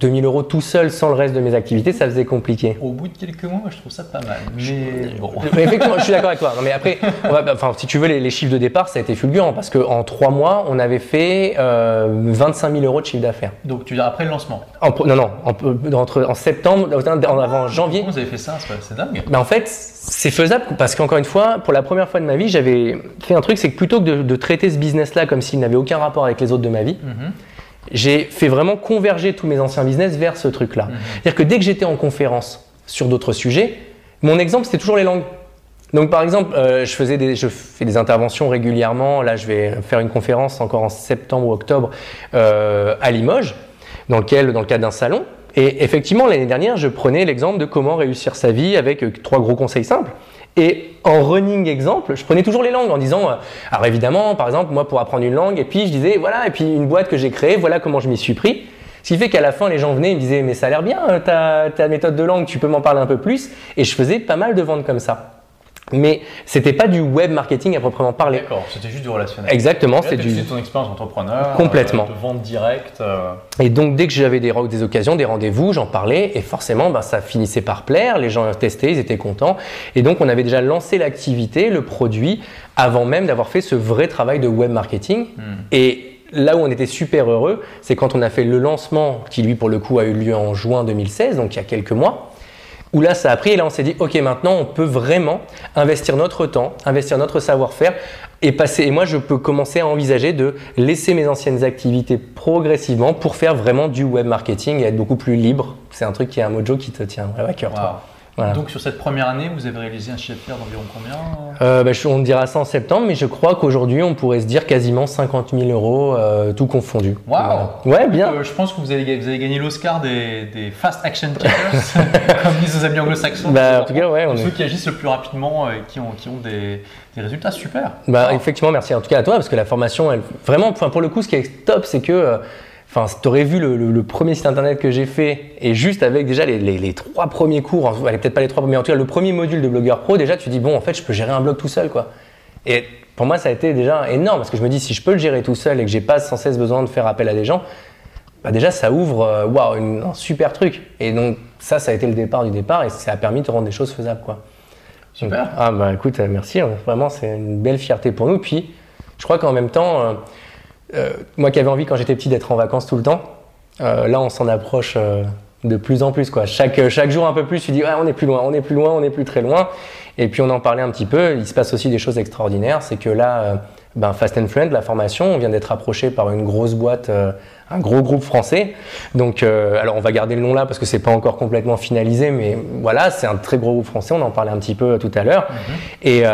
2000 euros tout seul sans le reste de mes activités, ça faisait compliqué. Au bout de quelques mois, je trouve ça pas mal. Mais bon. Effectivement, je suis d'accord avec toi. Non, mais après, on va- enfin, si tu veux, les, les chiffres de départ, ça a été fulgurant parce qu'en trois mois, on avait fait euh, 25 000 euros de chiffre d'affaires. Donc tu dire après le lancement? En, non, non, en, entre, en septembre, en avant janvier. Comment vous avez fait ça C'est dingue. Mais en fait, c'est faisable parce qu'encore une fois, pour la première fois de ma vie, j'avais fait un truc, c'est que plutôt que de, de traiter ce business-là comme s'il n'avait aucun rapport avec les autres de ma vie, Mhm. J'ai fait vraiment converger tous mes anciens business vers ce truc-là. Mhm. C'est-à-dire que dès que j'étais en conférence sur d'autres sujets, mon exemple c'était toujours les langues. Donc par exemple, euh, je, faisais des, je fais des interventions régulièrement. Là, je vais faire une conférence encore en septembre ou octobre euh, à Limoges, dans, lequel, dans le cadre d'un salon. Et effectivement, l'année dernière, je prenais l'exemple de comment réussir sa vie avec euh, trois gros conseils simples. Et en running exemple, je prenais toujours les langues en disant, euh, alors évidemment, par exemple, moi pour apprendre une langue, et puis je disais, voilà, et puis une boîte que j'ai créée, voilà comment je m'y suis pris. Ce qui fait qu'à la fin, les gens venaient et me disaient, mais ça a l'air bien, euh, ta, ta méthode de langue, tu peux m'en parler un peu plus. Et je faisais pas mal de ventes comme ça. Mais c'était pas du web marketing à proprement parler. D'accord, c'était juste du relationnel. Exactement, c'était du. ton expérience d'entrepreneur. Complètement. Euh, de vente directe. euh, Et donc, dès que j'avais des, des occasions, des rendez-vous, j'en parlais et forcément, ben, ça finissait par plaire. Les gens testaient, ils étaient contents. Et donc, on avait déjà lancé l'activité, le produit, avant même d'avoir fait ce vrai travail de web marketing. Hmm. Et là où on était super heureux, c'est quand on a fait le lancement, qui lui, pour le coup, a eu lieu en juin 2016, donc il y a quelques mois. Où là, ça a pris et là, on s'est dit, ok, maintenant, on peut vraiment investir notre temps, investir notre savoir-faire et passer. Et moi, je peux commencer à envisager de laisser mes anciennes activités progressivement pour faire vraiment du web marketing et être beaucoup plus libre. C'est un truc qui est un mojo qui te tient vraiment à cœur. toi. Voilà. Donc sur cette première année, vous avez réalisé un chiffre d'affaires d'environ combien Euh, bah, je- on dira ça en septembre, mais je crois qu'aujourd'hui, on pourrait se dire quasiment 50 000 euros, euh, tout confondu. Waouh. Voilà. Ouais, bien. Euh, je pense que vous avez, vous avez gagné l'Oscar des, des Fast Action Killers, comme disent nos amis anglo-saxons. Bah, en tout cas, ouais, on Pour est- ceux qui agissent le plus rapidement et qui ont, qui ont des, des résultats super. Bah, Wow. effectivement, merci en tout cas à toi, parce que la formation, elle, vraiment, pour le coup, ce qui est top, c'est que, euh, enfin, tu aurais vu le, le- le premier site internet que j'ai fait, et juste avec déjà les, les- les trois premiers cours, allez, peut-être pas les trois premiers, mais en tout cas, le premier module de Blogueur Pro, déjà, tu dis, bon, en fait, je peux gérer un blog tout seul, quoi. Et pour moi, ça a été déjà énorme, parce que je me dis, si je peux le gérer tout seul et que j'ai pas sans cesse besoin de faire appel à des gens, bah déjà, ça ouvre, euh, waouh, un super truc. Et donc, ça, ça a été le départ du départ, et ça a permis de rendre des choses faisables, quoi. Super. Donc, ah bah écoute, euh, merci. hein. Vraiment, c'est une belle fierté pour nous. Puis, je crois qu'en même temps, euh, moi qui avais envie quand j'étais petit d'être en vacances tout le temps, euh, là, on s'en approche euh, de plus en plus. Quoi. Chaque, chaque jour un peu plus, tu dis, ouais, on est plus loin, on est plus loin, on est plus très loin. Et puis, on en parlait un petit peu. Il se passe aussi des choses extraordinaires. C'est que là, ben, Fast and Fluent, la formation, on vient d'être approché par une grosse boîte, un gros groupe français. Donc, alors on va garder le nom là parce que c'est pas encore complètement finalisé, mais voilà, c'est un très gros groupe français. On en parlait un petit peu tout à l'heure. Et,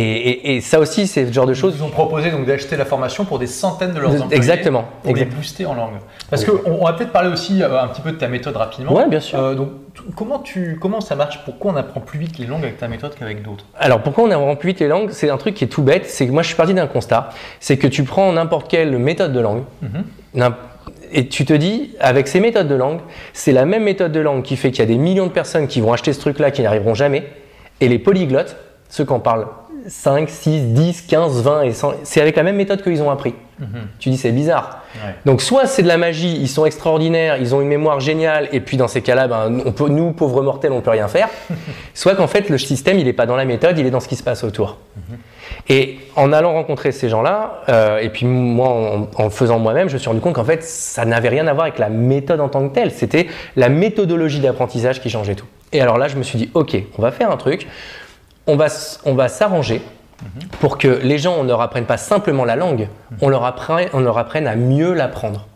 et- et ça aussi, c'est ce genre de choses. Ils ont proposé donc d'acheter la formation pour des centaines de leurs employés. exactement, Pour exact. les booster en langue. Parce qu'on on va peut-être parler aussi euh, un petit peu de ta méthode rapidement. Ouais, bien sûr. Euh, donc comment, tu, comment ça marche? Pourquoi on apprend plus vite les langues avec ta méthode qu'avec d'autres? Alors pourquoi on apprend plus vite les langues? C'est un truc qui est tout bête. C'est que moi, je suis parti d'un constat. C'est que tu prends n'importe quelle méthode de langue. Mhm. n'im- Et tu te dis, avec ces méthodes de langue, c'est la même méthode de langue qui fait qu'il y a des millions de personnes qui vont acheter ce truc-là qui n'arriveront jamais. Et les polyglottes, ceux qui en parlent 5, 6, 10, 15, 20 et 100, c'est avec la même méthode qu'ils ont appris. Tu dis, c'est bizarre. Ouais. Donc soit c'est de la magie, ils sont extraordinaires, ils ont une mémoire géniale, et puis dans ces cas-là, ben, on peut, nous, pauvres mortels, on ne peut rien faire. soit qu'en fait, le système, il n'est pas dans la méthode, il est dans ce qui se passe autour. Et en allant rencontrer ces gens-là, euh, et puis moi, en, en le faisant moi-même, je me suis rendu compte qu'en fait, ça n'avait rien à voir avec la méthode en tant que telle. C'était la méthodologie d'apprentissage qui changeait tout. Et alors là, je me suis dit, ok, on va faire un truc, on va, on va s'arranger pour que les gens on ne leur apprenne pas simplement la langue, on leur apprenne, on leur apprenne à mieux l'apprendre.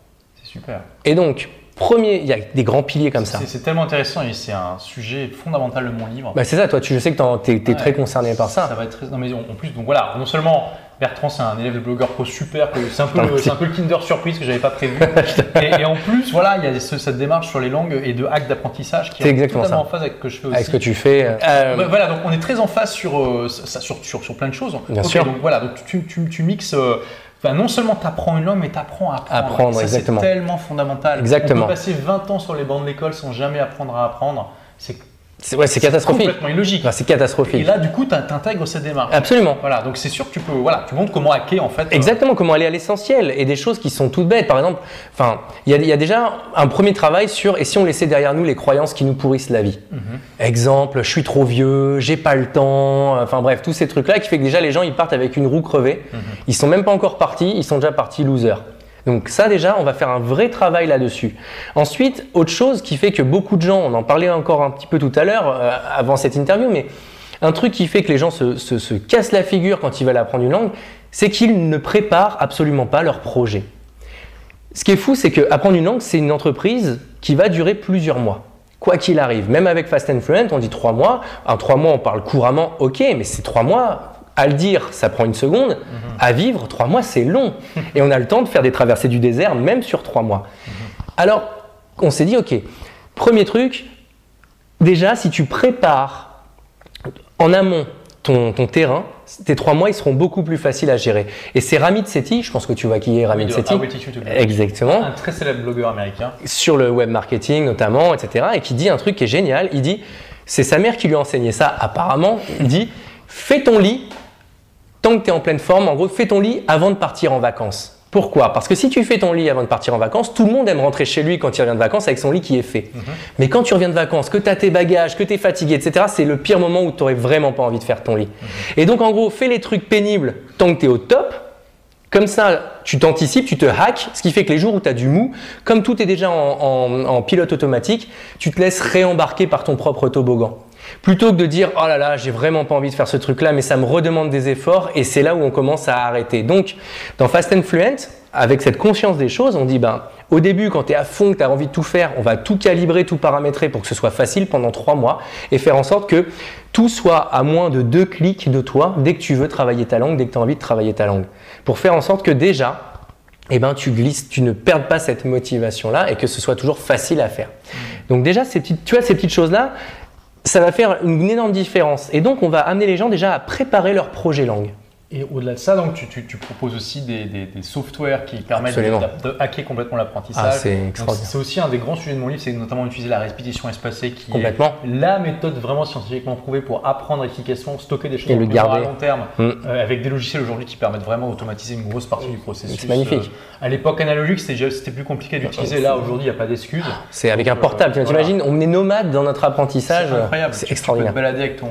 C'est super. Et donc, premier, il y a des grands piliers comme ça. C'est tellement intéressant et c'est un sujet fondamental de mon livre. Bah, c'est ça, toi, tu, je sais que tu es, Ouais, très concerné par ça. Ça va être très... Non mais en plus, donc voilà, non seulement Bertrand c'est un élève de blogueur pro super, c'est un, peu le- c'est un peu le Kinder surprise que j'avais pas prévu. et, et en plus, voilà, il y a ce- cette démarche sur les langues et de actes d'apprentissage qui C'est est exactement totalement ça. en phase avec ce que je fais aussi. Avec ce que tu fais. euh, Ouais, voilà, donc on est très en phase sur, euh, ça- sur, sur, sur plein de choses. Bien sûr. Donc voilà, donc tu, tu, tu mixes. euh, Enfin, non seulement tu apprends une langue, mais tu apprends à apprendre. C'est tellement fondamental. Exactement. On peut passer 20 ans sur les bancs de l'école sans jamais apprendre à apprendre. C'est c'est ouais, c'est catastrophique. complètement illogique. Enfin, c'est Et catastrophique. là, du coup, tu intègres cette démarche. Absolument. Voilà, donc c'est sûr que tu peux, voilà, tu montres comment hacker en fait. euh, Exactement, comment aller à l'essentiel et des choses qui sont toutes bêtes. Par exemple, enfin, il y, a- il y a déjà un premier travail sur et si on laissait derrière nous les croyances qui nous pourrissent la vie? Mhm. Exemple, je suis trop vieux, j'ai pas le temps. Enfin bref, tous ces trucs-là qui fait que déjà les gens ils partent avec une roue crevée. Mhm. Ils sont même pas encore partis, ils sont déjà partis losers. Donc ça déjà, on va faire un vrai travail là-dessus. Ensuite, autre chose qui fait que beaucoup de gens, on en parlait encore un petit peu tout à l'heure euh, avant cette interview, mais un truc qui fait que les gens se, se- se cassent la figure quand ils veulent apprendre une langue, c'est qu'ils ne préparent absolument pas leur projet. Ce qui est fou, c'est que apprendre une langue, c'est une entreprise qui va durer plusieurs mois. Quoi qu'il arrive, même avec Fast and Fluent, on dit trois mois. En trois mois, on parle couramment, ok, mais c'est trois mois. À le dire, ça prend une seconde. À vivre, trois mois, c'est long. Et on a le temps de faire des traversées du désert, même sur trois mois. Alors, on s'est dit, ok, premier truc, déjà, si tu prépares en amont ton, ton terrain, tes trois mois, ils seront beaucoup plus faciles à gérer. Et c'est Ramit Sethi, je pense que tu vois qui est Ramit Sethi. Exactement Un très célèbre blogueur américain. sur le web marketing notamment, etc. Et qui dit un truc qui est génial. Il dit c'est sa mère qui lui a enseigné ça apparemment, il dit fais ton lit tant que tu es en pleine forme, en gros fais ton lit avant de partir en vacances. Pourquoi? Parce que si tu fais ton lit avant de partir en vacances, tout le monde aime rentrer chez lui quand il revient de vacances avec son lit qui est fait. Mhm. Mais quand tu reviens de vacances, que tu as tes bagages, que tu es fatigué, etc., c'est le pire moment où tu n'aurais vraiment pas envie de faire ton lit. Mhm. Et donc en gros, fais les trucs pénibles tant que tu es au top. Comme ça, tu t'anticipes, tu te hacks, ce qui fait que les jours où tu as du mou, comme tout est déjà en pilote automatique, tu te laisses réembarquer par ton propre toboggan. Plutôt que de dire oh là là, j'ai vraiment pas envie de faire ce truc-là, mais ça me redemande des efforts, et c'est là où on commence à arrêter. Donc, dans Fast and Fluent, avec cette conscience des choses, on dit ben, au début, quand tu es à fond, que tu as envie de tout faire, on va tout calibrer, tout paramétrer pour que ce soit facile pendant trois mois et faire en sorte que tout soit à moins de deux clics de toi dès que tu veux travailler ta langue, dès que tu as envie de travailler ta langue. Pour faire en sorte que déjà, eh ben, tu glisses, tu ne perdes pas cette motivation-là et que ce soit toujours facile à faire. Donc déjà, ces petites, tu vois, ces petites choses-là, ça va faire une énorme différence. Et donc, on va amener les gens déjà à préparer leur projet langue. Et au-delà de ça, donc, tu, proposes aussi des, des, softwares qui permettent de, hacker complètement l'apprentissage. Ah, c'est aussi un des grands sujets de mon livre, c'est notamment utiliser la répétition espacée qui est la méthode vraiment scientifiquement prouvée pour apprendre efficacement, stocker des choses et le garder. à long terme, mm. euh, avec des logiciels aujourd'hui qui permettent vraiment d'automatiser une grosse partie du processus. C'est magnifique. Euh, à l'époque analogique, c'était plus compliqué d'utiliser. Là, aujourd'hui, il n'y a pas d'excuse. C'est avec un portable. Tu imagines, on est nomade dans notre apprentissage. C'est incroyable. C'est extraordinaire. Tu peux te balader avec ton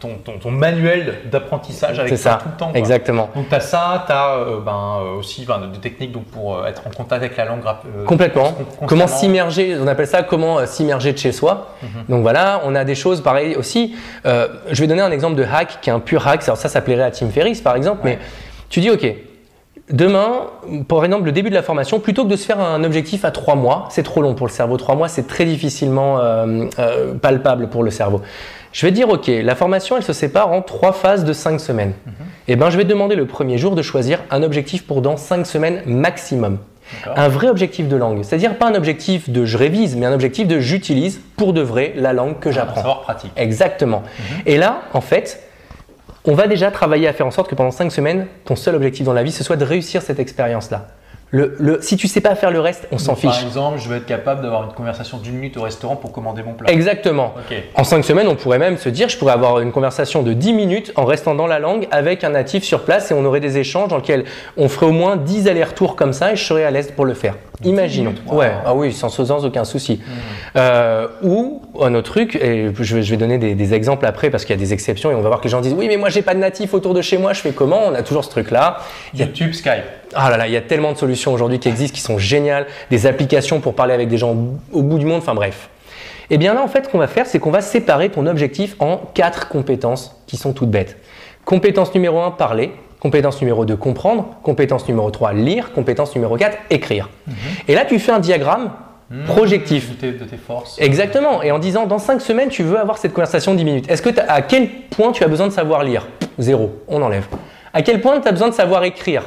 ton, manuel d'apprentissage avec ça, tout le temps. Exactement. Donc tu as ça, tu as euh, ben, euh, aussi ben, des techniques donc, pour euh, être en contact avec la langue. Complètement. Comment s'immerger, on appelle ça comment s'immerger de chez soi. Mhm. Donc voilà, on a des choses pareilles aussi. je vais donner un exemple de hack qui est un pur hack. Alors ça, ça plairait à Tim Ferriss par exemple, mais tu dis ok, Demain, par exemple, le début de la formation, plutôt que de se faire un objectif à trois mois, c'est trop long pour le cerveau. Trois mois, c'est très difficilement palpable pour le cerveau. Je vais dire, OK, la formation, elle se sépare en trois phases de cinq semaines. Mhm. Eh ben, je vais demander le premier jour de choisir un objectif pour dans cinq semaines maximum. Un vrai objectif de langue. C'est-à-dire pas un objectif de je révise, mais un objectif de j'utilise pour de vrai la langue que j'apprends. Savoir pratique. Exactement. Mhm. Et là, en fait, on va déjà travailler à faire en sorte que pendant cinq semaines, ton seul objectif dans la vie, ce soit de réussir cette expérience-là. Le, si tu sais pas faire le reste, on s'en fiche. Par exemple, je vais être capable d'avoir une conversation d'une minute au restaurant pour commander mon plat. Exactement. En cinq semaines, on pourrait même se dire, je pourrais avoir une conversation de 10 minutes en restant dans la langue avec un natif sur place et on aurait des échanges dans lesquels on ferait au moins 10 allers-retours comme ça et je serais à l'aise pour le faire. Imaginons. Ouais. Ah oui, sans, sans aucun souci. Mmh. Euh, ou un autre truc, et je vais, donner des, exemples après parce qu'il y a des exceptions et on va voir que les gens disent oui mais moi j'ai pas de natif autour de chez moi, je fais comment? On a toujours ce truc là. YouTube, Skype. Ah là là, il y a tellement de solutions aujourd'hui qui existent, qui sont géniales, des applications pour parler avec des gens au bout du monde, enfin bref. Et eh bien là, en fait, ce qu'on va faire, c'est qu'on va séparer ton objectif en quatre compétences qui sont toutes bêtes. Compétence numéro 1, parler. Compétence numéro 2, comprendre. Compétence numéro 3, lire. Compétence numéro 4, écrire. Mhm. Et là, tu fais un diagramme mhm. projectif. De tes, forces. Exactement. Et en disant, dans 5 semaines, tu veux avoir cette conversation 10 minutes. Est-ce que à quel point tu as besoin de savoir lire? Zéro. On enlève. À quel point tu as besoin de savoir écrire?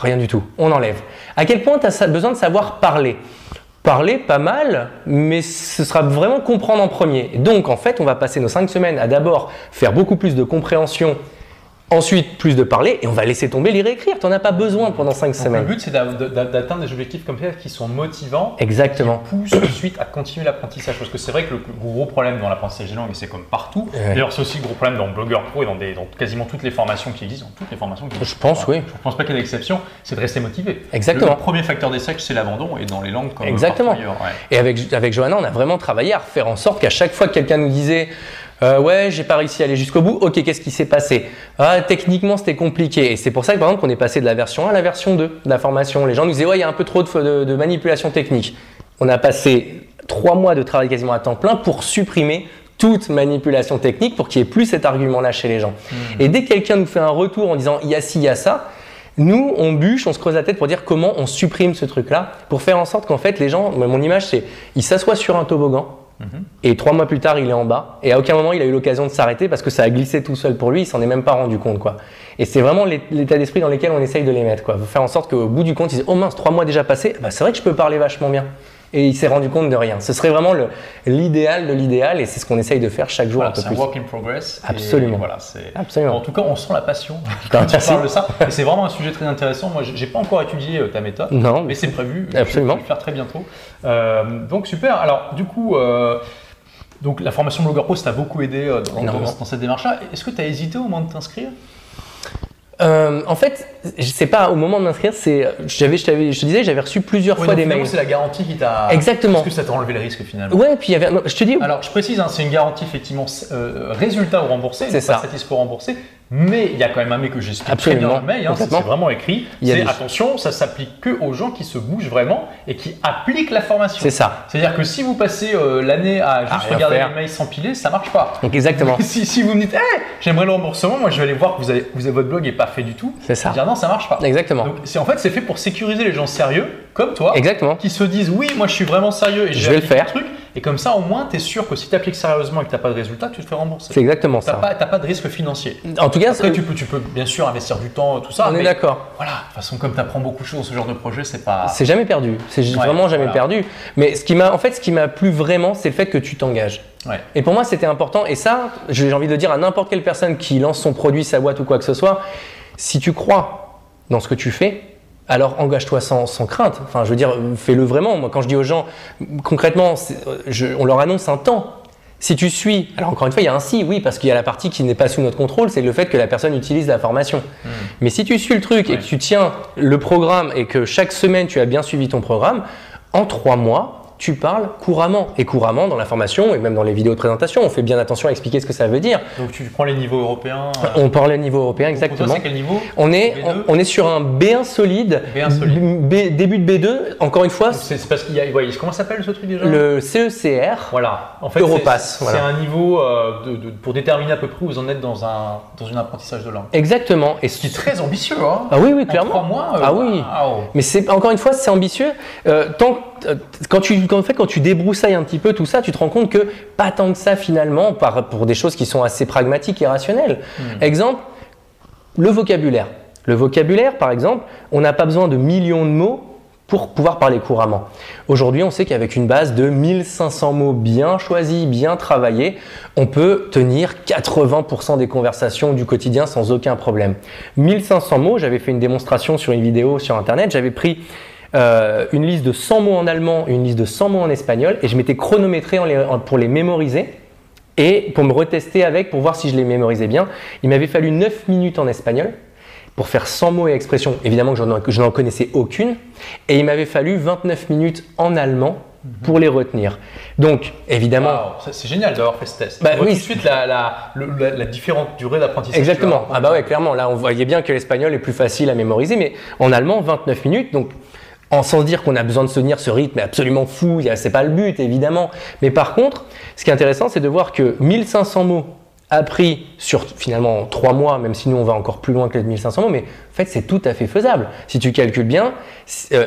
Rien du tout, on enlève. À quel point tu as besoin de savoir parler? Parler, pas mal, mais ce sera vraiment comprendre en premier. Donc, en fait, on va passer nos cinq semaines à d'abord faire beaucoup plus de compréhension Ensuite, plus de parler et on va laisser tomber les réécrire. Tu n'en as pas besoin pendant 5 semaines. Le but, c'est d'atteindre des objectifs comme ça qui sont motivants. Exactement. Qui poussent ensuite à continuer l'apprentissage. Parce que c'est vrai que le gros problème dans l'apprentissage des langues, et c'est comme partout, d'ailleurs, c'est aussi le gros problème dans Blogger Pro et dans, des, dans, quasiment toutes les formations qui existent, dans toutes les formations qui existent. Je pense, oui. Je ne pense pas qu'il y ait d'exception, c'est de rester motivé. Exactement. Le, premier facteur d'échec, c'est l'abandon et dans les langues comme Exactement. Et avec, avec Johanna, on a vraiment travaillé à faire en sorte qu'à chaque fois que quelqu'un nous disait euh, ouais, j'ai pas réussi à aller jusqu'au bout. Ok, qu'est-ce qui s'est passé? Ah, Techniquement, c'était compliqué. Et c'est pour ça que, par exemple, qu'on est passé de la version 1 à la version 2 de la formation. Les gens nous disaient, ouais, il y a un peu trop de, de, manipulation technique. On a passé trois mois de travail quasiment à temps plein pour supprimer toute manipulation technique pour qu'il n'y ait plus cet argument-là chez les gens. Hmm. Et dès que quelqu'un nous fait un retour en disant, il y a ci, il y a ça, nous, on bûche, on se creuse la tête pour dire comment on supprime ce truc-là, pour faire en sorte qu'en fait, les gens, mon image, c'est, ils s'assoient sur un toboggan, Mhm. Et trois mois plus tard, il est en bas. Et à aucun moment, il a eu l'occasion de s'arrêter parce que ça a glissé tout seul pour lui. Il s'en est même pas rendu compte, quoi. Et c'est vraiment l'état d'esprit dans lequel on essaye de les mettre, quoi. Faire en sorte qu'au bout du compte, ils disent Oh mince, trois mois déjà passés. Bah, c'est vrai que je peux parler vachement bien. Et il s'est rendu compte de rien. Ce serait vraiment l'idéal de l'idéal et c'est ce qu'on essaye de faire chaque jour un peu plus. C'est un work in progress. Absolument. voilà, Absolument. En tout cas, on sent la passion quand tu parles de ça. Et c'est vraiment un sujet très intéressant. Moi, j'ai pas encore étudié euh, ta méthode, non, mais c'est prévu. Absolument. Je vais le faire très bientôt. Euh, donc super. Alors, du coup. Euh, Donc la formation Blogueur Pro, ça t'a beaucoup aidé dans, dans, cette démarche-là. Est-ce que tu as hésité au moment de t'inscrire? Euh, en fait, je sais pas, au moment de m'inscrire, c'est, j'avais, je, je te disais, j'avais reçu plusieurs fois des mails. C'est la garantie qui t'a. Exactement. Parce que ça t'a enlevé le risque finalement. Ouais, puis il y avait. je te dis. Alors, je précise, hein, c'est une garantie effectivement euh, résultat ou remboursé, c'est ça. Pas satisfait remboursé. Mais il y a quand même un mec que j'explique très bien dans le mail, hein, c'est vraiment écrit. C'est attention, ça s'applique que aux gens qui se bougent vraiment et qui appliquent la formation. C'est ça. C'est-à-dire que si vous passez euh, l'année à juste regarder les mails s'empiler, ça marche pas. Donc exactement. si, si, vous me dites, hey, j'aimerais le remboursement, moi je vais aller voir que vous avez, vous avez votre blog n'est pas fait du tout. C'est ça. Dire non, ça marche pas. Exactement. Donc en fait, c'est fait pour sécuriser les gens sérieux comme toi, Exactement. qui se disent oui, moi je suis vraiment sérieux et je vais le faire. Truc, et comme ça, au moins, tu es sûr que si tu appliques sérieusement et que tu n'as pas de résultat, tu te fais rembourser. C'est exactement ça. Tu n'as pas, de risque financier. En tout cas, Après, tu peux, tu peux bien sûr investir du temps, tout ça. On est d'accord. Voilà, de toute façon, comme tu apprends beaucoup de choses dans ce genre de projet, c'est pas. C'est jamais perdu. C'est vraiment jamais perdu. Mais ce qui m'a, en fait, ce qui m'a plu vraiment, c'est le fait que tu t'engages. Ouais. Et pour moi, c'était important. Et ça, j'ai envie de dire à n'importe quelle personne qui lance son produit, sa boîte ou quoi que ce soit, si tu crois dans ce que tu fais, alors engage-toi sans, crainte. Enfin, je veux dire, fais-le vraiment. Moi, quand je dis aux gens, concrètement, on leur annonce un temps. Si tu suis, alors encore une fois, il y a un si, oui, parce qu'il y a la partie qui n'est pas sous notre contrôle, c'est le fait que la personne utilise la formation. Hmm. Mais si tu suis le truc et que tu tiens le programme et que chaque semaine tu as bien suivi ton programme, en trois mois, tu parles couramment. Et couramment, dans la formation et même dans les vidéos de présentation, on fait bien attention à expliquer ce que ça veut dire. Donc tu prends les niveaux européens euh, On parle les niveaux européens, exactement. Quel niveau on est, on, est sur un B1 solide, B1 solide. début de B2, encore une fois. C'est parce qu'il y a. comment s'appelle ce truc déjà Le CECR. Voilà. En fait, Europass. C'est un niveau euh, de, pour déterminer à peu près où vous en êtes dans un, dans un apprentissage de langue. Exactement. Et ce qui est très ambitieux. Hein. Ah oui, oui, clairement. En trois mois. Euh, ah oui. Mais c'est encore une fois, c'est ambitieux. tant quand tu, en fait, quand tu débroussailles un petit peu tout ça, tu te rends compte que pas tant que ça finalement, pour des choses qui sont assez pragmatiques et rationnelles. Hmm. Exemple, le vocabulaire. Le vocabulaire, par exemple, on n'a pas besoin de millions de mots pour pouvoir parler couramment. Aujourd'hui, on sait qu'avec une base de 1500 mots bien choisis, bien travaillés, on peut tenir 80% des conversations du quotidien sans aucun problème. 1500 mots, j'avais fait une démonstration sur une vidéo sur Internet, j'avais pris euh, une liste de 100 mots en allemand, une liste de 100 mots en espagnol, et je m'étais chronométré pour les mémoriser et pour me retester avec, pour voir si je les mémorisais bien. Il m'avait fallu 9 minutes en espagnol pour faire 100 mots et expressions. Évidemment que je n'en connaissais aucune. Et il m'avait fallu 29 minutes en allemand pour les retenir. Donc, évidemment. c'est génial d'avoir fait ce test. Bah, oui. tout de suite la, la, différente durée d'apprentissage. Exactement. Ah bah ouais, clairement. Là, on voyait bien que l'espagnol est plus facile à mémoriser, mais en allemand, 29 minutes. Donc, en sans dire qu'on a besoin de se tenir ce rythme absolument fou, c'est pas le but évidemment. Mais par contre, ce qui est intéressant, c'est de voir que 1500 mots appris sur finalement 3 mois, même si nous on va encore plus loin que les 1500 mots, mais en fait c'est tout à fait faisable. Si tu calcules bien,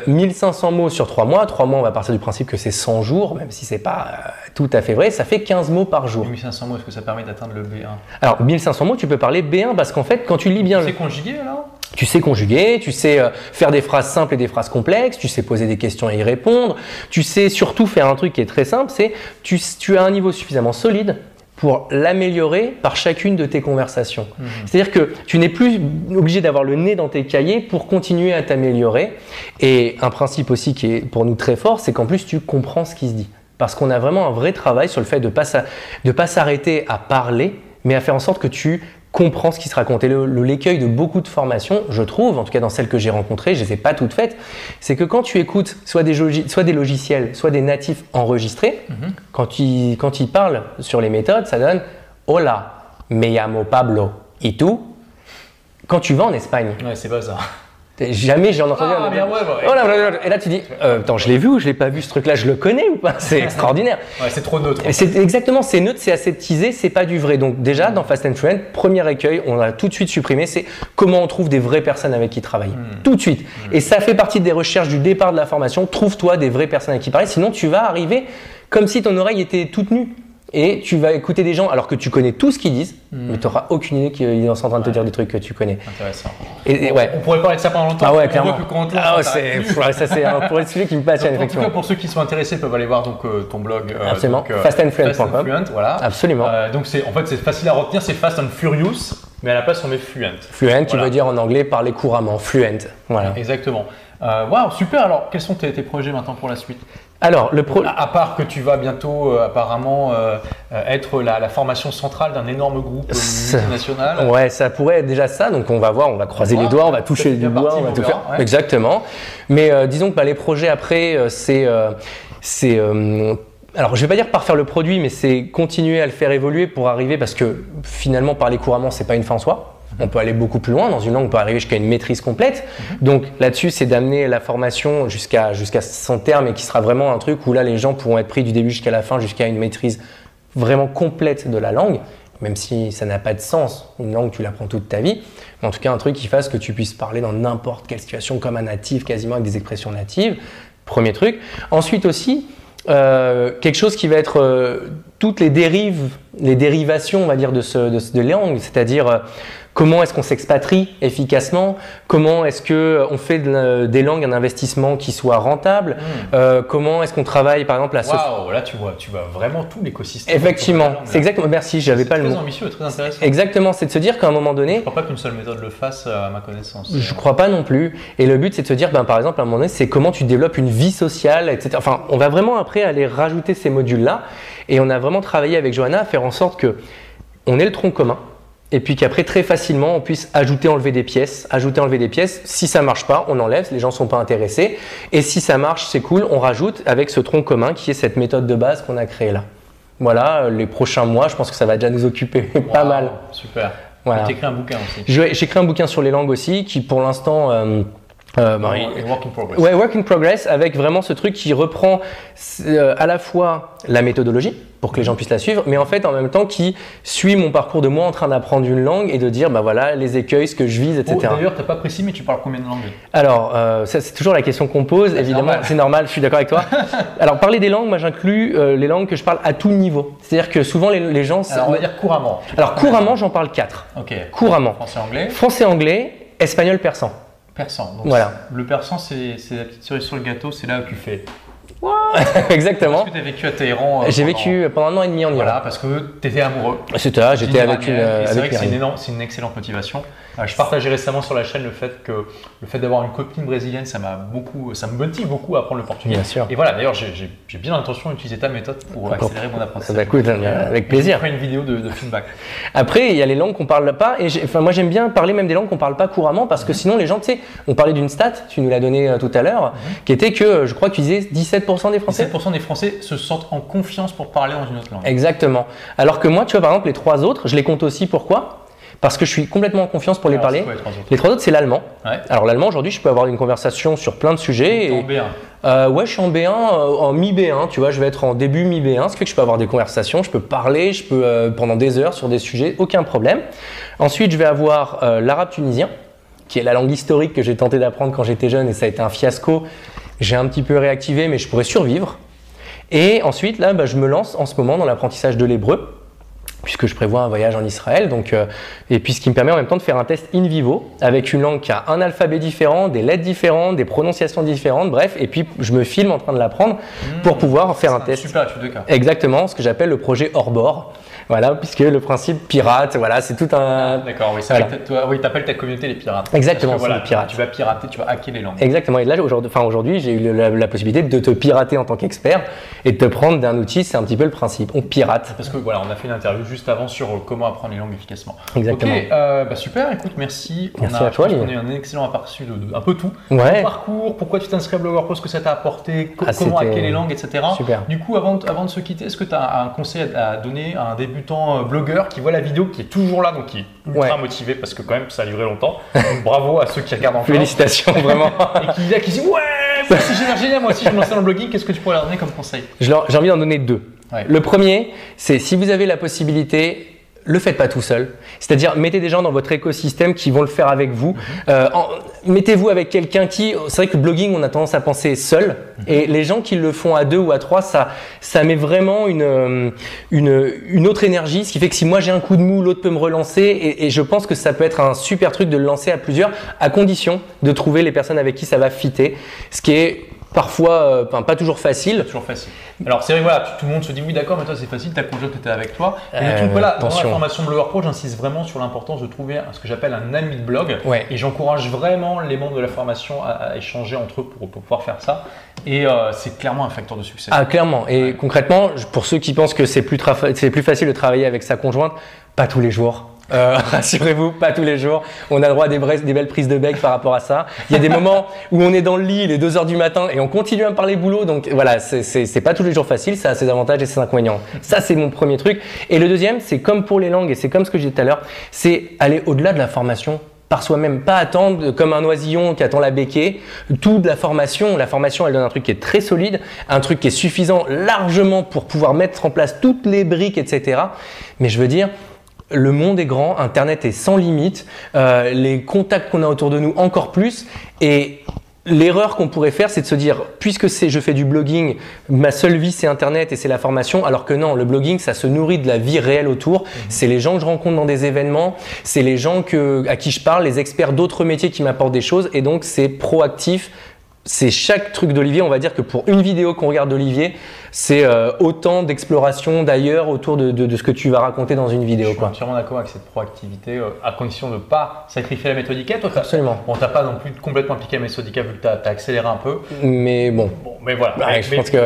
1500 euh, mots sur 3 mois, 3 mois on va partir du principe que c'est 100 jours, même si c'est pas euh, tout à fait vrai, ça fait 15 mots par jour. 1500 mots, est-ce que ça permet d'atteindre le B1 Alors 1500 mots, tu peux parler B1 parce qu'en fait quand tu lis bien... C'est conjugué alors? Tu sais conjuguer, tu sais euh, faire des phrases simples et des phrases complexes, tu sais poser des questions et y répondre, tu sais surtout faire un truc qui est très simple, c'est tu, tu as un niveau suffisamment solide pour l'améliorer par chacune de tes conversations. Mhm. C'est-à-dire que tu n'es plus obligé d'avoir le nez dans tes cahiers pour continuer à t'améliorer. Et un principe aussi qui est pour nous très fort, c'est qu'en plus tu comprends ce qui se dit. Parce qu'on a vraiment un vrai travail sur le fait de ne pas s'arrêter à parler, mais à faire en sorte que tu comprend ce qui se raconte. Et le, l'écueil de beaucoup de formations, je trouve, en tout cas dans celles que j'ai rencontrées, je ne les ai pas toutes faites, c'est que quand tu écoutes soit des, soit des logiciels, soit des natifs enregistrés, mhm. quand, ils, quand ils parlent sur les méthodes, ça donne Hola, me llamo Pablo. Et tout. Quand tu vas en Espagne. Ouais, c'est pas ça. Jamais j'ai entendu ah, bien, ouais, ouais. Et là, tu dis, euh, attends, je l'ai vu ou je l'ai pas vu ce truc-là? Je le connais ou pas? C'est extraordinaire. ouais, c'est trop neutre. C'est exactement, c'est neutre, c'est aseptisé, c'est pas du vrai. Donc déjà, dans Fast and Fluent, premier écueil, on a tout de suite supprimé, c'est comment on trouve des vraies personnes avec qui travailler. Hmm. Tout de suite. Hmm. Et ça fait partie des recherches du départ de la formation. Trouve-toi des vraies personnes avec qui parler, sinon tu vas arriver comme si ton oreille était toute nue et tu vas écouter des gens alors que tu connais tout ce qu'ils disent, hmm. mais tu n'auras aucune idée qu'ils sont en train de te dire des trucs que tu connais. Intéressant. Et, ouais. On pourrait parler de ça pendant longtemps. Ah ouais, clairement. ah c'est, ça c'est un pour sujet qui me passionne effectivement. En tout cas, pour ceux qui sont intéressés, peuvent aller voir donc euh, ton blog. Euh, Absolument. Euh, fastandfluent.com. Fast voilà. Absolument. donc c'est en fait c'est facile à retenir, c'est Fast and Furious, mais à la place on met Fluent. Fluent, qui veut dire en anglais parler couramment. Fluent. Voilà. Exactement. Waouh, super. Alors, quels sont tes, tes projets maintenant pour la suite? Alors, le pro... à, part que tu vas bientôt euh, apparemment euh, euh, être la, formation centrale d'un énorme groupe multinational. Ouais, ça pourrait être déjà ça. Donc on va voir, on va croiser les doigts, on va toucher du bois, on va tout faire. Exactement. Mais disons que bah, les projets après, c'est c'est alors je vais pas dire par faire le produit, mais c'est continuer à le faire évoluer pour arriver parce que finalement parler couramment c'est pas une fin en soi. On peut aller beaucoup plus loin. Dans une langue, on peut arriver jusqu'à une maîtrise complète. Donc là-dessus, c'est d'amener la formation jusqu'à son terme et qui sera vraiment un truc où là, les gens pourront être pris du début jusqu'à la fin, jusqu'à une maîtrise vraiment complète de la langue, même si ça n'a pas de sens. Une langue, tu l'apprends toute ta vie. Mais en tout cas, un truc qui fasse que tu puisses parler dans n'importe quelle situation comme un natif, quasiment avec des expressions natives. Premier truc. Ensuite aussi, euh, quelque chose qui va être euh, toutes les dérives, les dérivations, on va dire, de, ce, de, de langue, c'est-à-dire euh, Comment est-ce qu'on s'expatrie efficacement? Comment est-ce que on fait des langues un investissement qui soit rentable? Hmm. euh, Comment est-ce qu'on travaille par exemple la Waouh, là tu vois, tu vois vraiment tout l'écosystème. Effectivement, c'est exactement. Merci, j'avais pas le mot. Très ambitieux, très intéressant. Exactement, c'est de se dire qu'à un moment donné. Je crois pas qu'une seule méthode le fasse à ma connaissance. Je crois pas non plus. Et le but c'est de se dire, ben, par exemple à un moment donné, c'est comment tu développes une vie sociale, etc. Enfin, on va vraiment après aller rajouter ces modules là, et on a vraiment travaillé avec Johanna à faire en sorte que on ait le tronc commun et puis qu'après très facilement on puisse ajouter, enlever des pièces, ajouter, enlever des pièces. Si ça marche pas, on enlève, les gens sont pas intéressés. Et si ça marche, c'est cool, on rajoute avec ce tronc commun qui est cette méthode de base qu'on a créée là. Voilà, les prochains mois, je pense que ça va déjà nous occuper pas mal. Super. Voilà. Tu écrit un bouquin aussi. J'ai écrit un bouquin sur les langues aussi, qui pour l'instant euh, euh, bah, work in progress. Ouais, work in progress, avec vraiment ce truc qui reprend euh, à la fois la méthodologie pour que les gens puissent la suivre, mais en fait en même temps qui suit mon parcours de moi en train d'apprendre une langue et de dire bah voilà les écueils, ce que je vise, etc. Oh, D'ailleurs, t'as pas précis, mais tu parles combien de langues? Alors, euh, c'est toujours la question qu'on pose. Évidemment, c'est normal. Je suis d'accord avec toi. Alors, parler des langues, moi j'inclus euh, les langues que je parle à tout niveau. C'est-à-dire que souvent les, les gens. Alors, on va dire couramment. Alors couramment, j'en parle quatre. Ok. Couramment. Français, anglais. Français, anglais, espagnol, persan. Persan. Donc voilà. Le persan, c'est la petite cerise sur le gâteau, c'est là où tu fais. Exactement. Est-ce que tu as vécu à Téhéran euh, J'ai vécu pendant un an et demi en Iran. Voilà, parce que tu étais amoureux. C'était j'étais avec une. C'est vrai que c'est une, une, excellente motivation. Euh, je partageais récemment sur la chaîne le fait que le fait d'avoir une copine brésilienne, ça m'a beaucoup, ça me motive beaucoup à apprendre le portugais. Bien sûr. Et voilà, d'ailleurs, j'ai bien l'intention d'utiliser ta méthode pour accélérer mon apprentissage. Ça va hein, avec plaisir. Je une vidéo de, feedback. Après, il y a les langues qu'on parle pas. Et enfin, moi, j'aime bien parler même des langues qu'on parle pas couramment parce que mhm. sinon, les gens, tu sais, on parlait d'une stat, tu nous l'as donné euh, tout à l'heure, mhm. qui était que je crois que tu disais 17% des Français. 17% des Français se sentent en confiance pour parler dans une autre langue. Exactement. Alors que moi, tu vois, par exemple, les trois autres, je les compte aussi. Pourquoi? Parce que je suis complètement en confiance pour les parler. les, trois autres, c'est l'allemand. Alors l'allemand, aujourd'hui, je peux avoir une conversation sur plein de sujets. Et, en B1 euh, Ouais, je suis en B1, euh, en mi-B1, tu vois, je vais être en début mi-B1, ce qui fait que je peux avoir des conversations, je peux parler, je peux euh, pendant des heures sur des sujets, aucun problème. Ensuite, je vais avoir l'arabe tunisien, qui est la langue historique que j'ai tenté d'apprendre quand j'étais jeune et ça a été un fiasco. J'ai un petit peu réactivé, mais je pourrais survivre. Et ensuite, là, bah, je me lance en ce moment dans l'apprentissage de l'hébreu puisque je prévois un voyage en Israël. Donc, euh, et puis ce qui me permet en même temps de faire un test in vivo avec une langue qui a un alphabet différent, des lettres différentes, des prononciations différentes, bref. Et puis je me filme en train de l'apprendre pour mmh. pouvoir faire un test. Super, Exactement, ce que j'appelle le projet hors bord. Voilà, puisque le principe pirate, voilà, c'est tout un. D'accord, oui, ça oui, t'appelles ta communauté les pirates. Exactement, c'est les pirates. Tu vas pirater, tu vas hacker les langues. Exactement. Et là, aujourd'hui, enfin, aujourd'hui, j'ai eu la, possibilité de te pirater en tant qu'expert et de te prendre d'un outil. C'est un petit peu le principe. On pirate. Parce que voilà, on a fait une interview juste avant sur euh, comment apprendre les langues efficacement. Exactement. Ok, euh, bah super. Écoute, merci. Merci on a, à toi. On a un excellent aperçu de, un peu tout. Ouais. Ton parcours, pourquoi tu t'inscris à Blogger Post, que ça t'a apporté, ah, comment hacker les langues, etc. Super. Du coup, avant, avant de se quitter, est-ce que tu as un conseil à donner à un débutant euh, blogueur qui voit la vidéo, qui est toujours là, donc qui est ultra motivé parce que quand même ça a duré longtemps. bravo à ceux qui regardent en Félicitations, vraiment. et qui, qui disent Ouais, c'est génial, moi aussi je me lance dans le blogging, qu'est-ce que tu pourrais leur donner comme conseil? J'ai envie d'en donner deux. Le premier, c'est si vous avez la possibilité, le faites pas tout seul. C'est-à-dire, mettez des gens dans votre écosystème qui vont le faire avec vous. Mhm. Euh, mettez-vous avec quelqu'un qui. C'est vrai que le blogging, on a tendance à penser seul. Mhm. Et les gens qui le font à deux ou à trois, ça, ça met vraiment une, euh, une, une autre énergie. Ce qui fait que si moi j'ai un coup de mou, l'autre peut me relancer. Et, et, je pense que ça peut être un super truc de le lancer à plusieurs, à condition de trouver les personnes avec qui ça va fitter. Ce qui est parfois, pas toujours facile. Pas toujours facile. Alors c'est vrai, voilà, tout le monde se dit oui d'accord, mais toi c'est facile, ta conjointe était avec toi. Mais tout, voilà, dans la formation Blogger Pro, j'insiste vraiment sur l'importance de trouver ce que j'appelle un ami de blog. Et j'encourage vraiment les membres de la formation à, échanger entre eux pour, pouvoir faire ça. Et c'est clairement un facteur de succès. Ah clairement. Et concrètement, pour ceux qui pensent que c'est plus, plus facile de travailler avec sa conjointe, pas tous les jours. Euh, rassurez-vous, pas tous les jours. On a le droit à des, des, belles prises de bec par rapport à ça. Il y a des moments où on est dans le lit, il est 2 heures du matin et on continue à parler boulot. Donc voilà, c'est pas tous les jours facile. Ça a ses avantages et ses inconvénients. Ça, c'est mon premier truc. Et le deuxième, c'est comme pour les langues et c'est comme ce que j'ai dit tout à l'heure, c'est aller au-delà de la formation par soi-même, pas attendre comme un oisillon qui attend la béquée. Tout de la formation, la formation, elle donne un truc qui est très solide, un truc qui est suffisant largement pour pouvoir mettre en place toutes les briques, etc. Mais je veux dire, le monde est grand, Internet est sans limite, euh, les contacts qu'on a autour de nous encore plus, et L'erreur qu'on pourrait faire, c'est de se dire, puisque c'est, je fais du blogging, ma seule vie c'est Internet et c'est la formation, alors que non, le blogging, ça se nourrit de la vie réelle autour. Mhm. C'est les gens que je rencontre dans des événements, c'est les gens que, à qui je parle, les experts d'autres métiers qui m'apportent des choses, et donc c'est proactif. C'est chaque truc d'Olivier, on va dire que pour une vidéo qu'on regarde d'Olivier, c'est euh, autant d'exploration d'ailleurs autour de, de, ce que tu vas raconter dans une vidéo. Je suis entièrement d'accord avec cette proactivité, euh, à condition de ne pas sacrifier la méthodique. Toi, Absolument. Bon, t'as pas non plus complètement appliqué la méthodique vu que tu as, accéléré un peu. Mais bon. bon mais voilà. je pense que,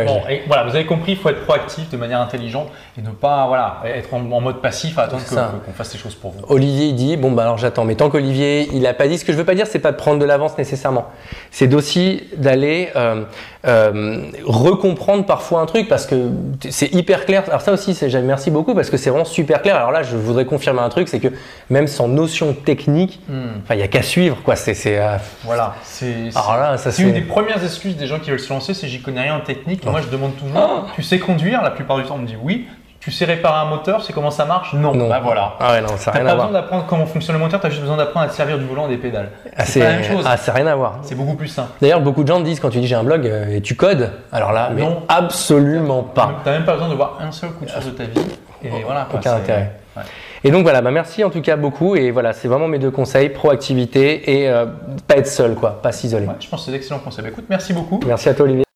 voilà, vous avez compris, il faut être proactif de manière intelligente et ne pas voilà, être en, mode passif à attendre qu'on fasse les choses pour vous. Olivier il dit bon bah alors j'attends, mais tant qu'Olivier il a pas dit, ce que je veux pas dire c'est pas de prendre de l'avance nécessairement, c'est d'aussi d'aller euh, euh, recomprendre parfois un truc parce que c'est hyper clair. Alors ça aussi, c'est merci beaucoup parce que c'est vraiment super clair. Alors là, je voudrais confirmer un truc, c'est que même sans notion technique, hmm. il y a qu'à suivre quoi. C'est euh, voilà. C'est c'est une des premières excuses des gens qui veulent se lancer, c'est j'y connais rien en technique. Moi, je demande toujours, ah. tu sais conduire? La plupart du temps, on me dit oui. Tu sais réparer un moteur, c'est comment ça marche Non. Bah voilà. Ah ouais, non, ça n'a rien à voir. besoin d'apprendre comment fonctionne le moteur, tu as juste besoin d'apprendre à te servir du volant et des pédales. Ah, c'est la même chose. Ah, ça n'a rien à voir. C'est beaucoup plus simple. D'ailleurs, beaucoup de gens disent quand tu dis j'ai un blog euh, et tu codes, alors là, non, absolument pas. Tu n'as même pas besoin de voir un seul coup de source de ta vie. Et voilà. Aucun intérêt. Et donc voilà, bah merci en tout cas beaucoup. Et voilà, c'est vraiment mes deux conseils proactivité et euh, pas être seul, quoi, pas s'isoler. je pense que c'est d'excellents conseils. Bah, écoute, merci beaucoup. Merci à toi, Olivier.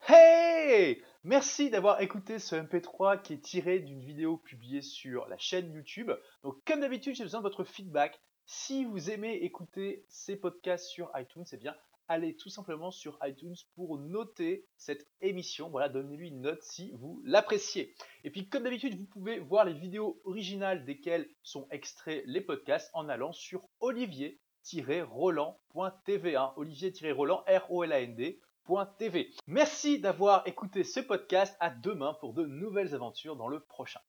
Merci d'avoir écouté ce MP3 qui est tiré d'une vidéo publiée sur la chaîne YouTube. Donc comme d'habitude, j'ai besoin de votre feedback. Si vous aimez écouter ces podcasts sur iTunes, eh bien allez tout simplement sur iTunes pour noter cette émission. Voilà, donnez-lui une note si vous l'appréciez. Et puis comme d'habitude, vous pouvez voir les vidéos originales desquelles sont extraits les podcasts en allant sur olivier-roland.tv. Hein. Olivier-roland, R-O-L-A-N-D. Merci d'avoir écouté ce podcast. À demain pour de nouvelles aventures dans le prochain.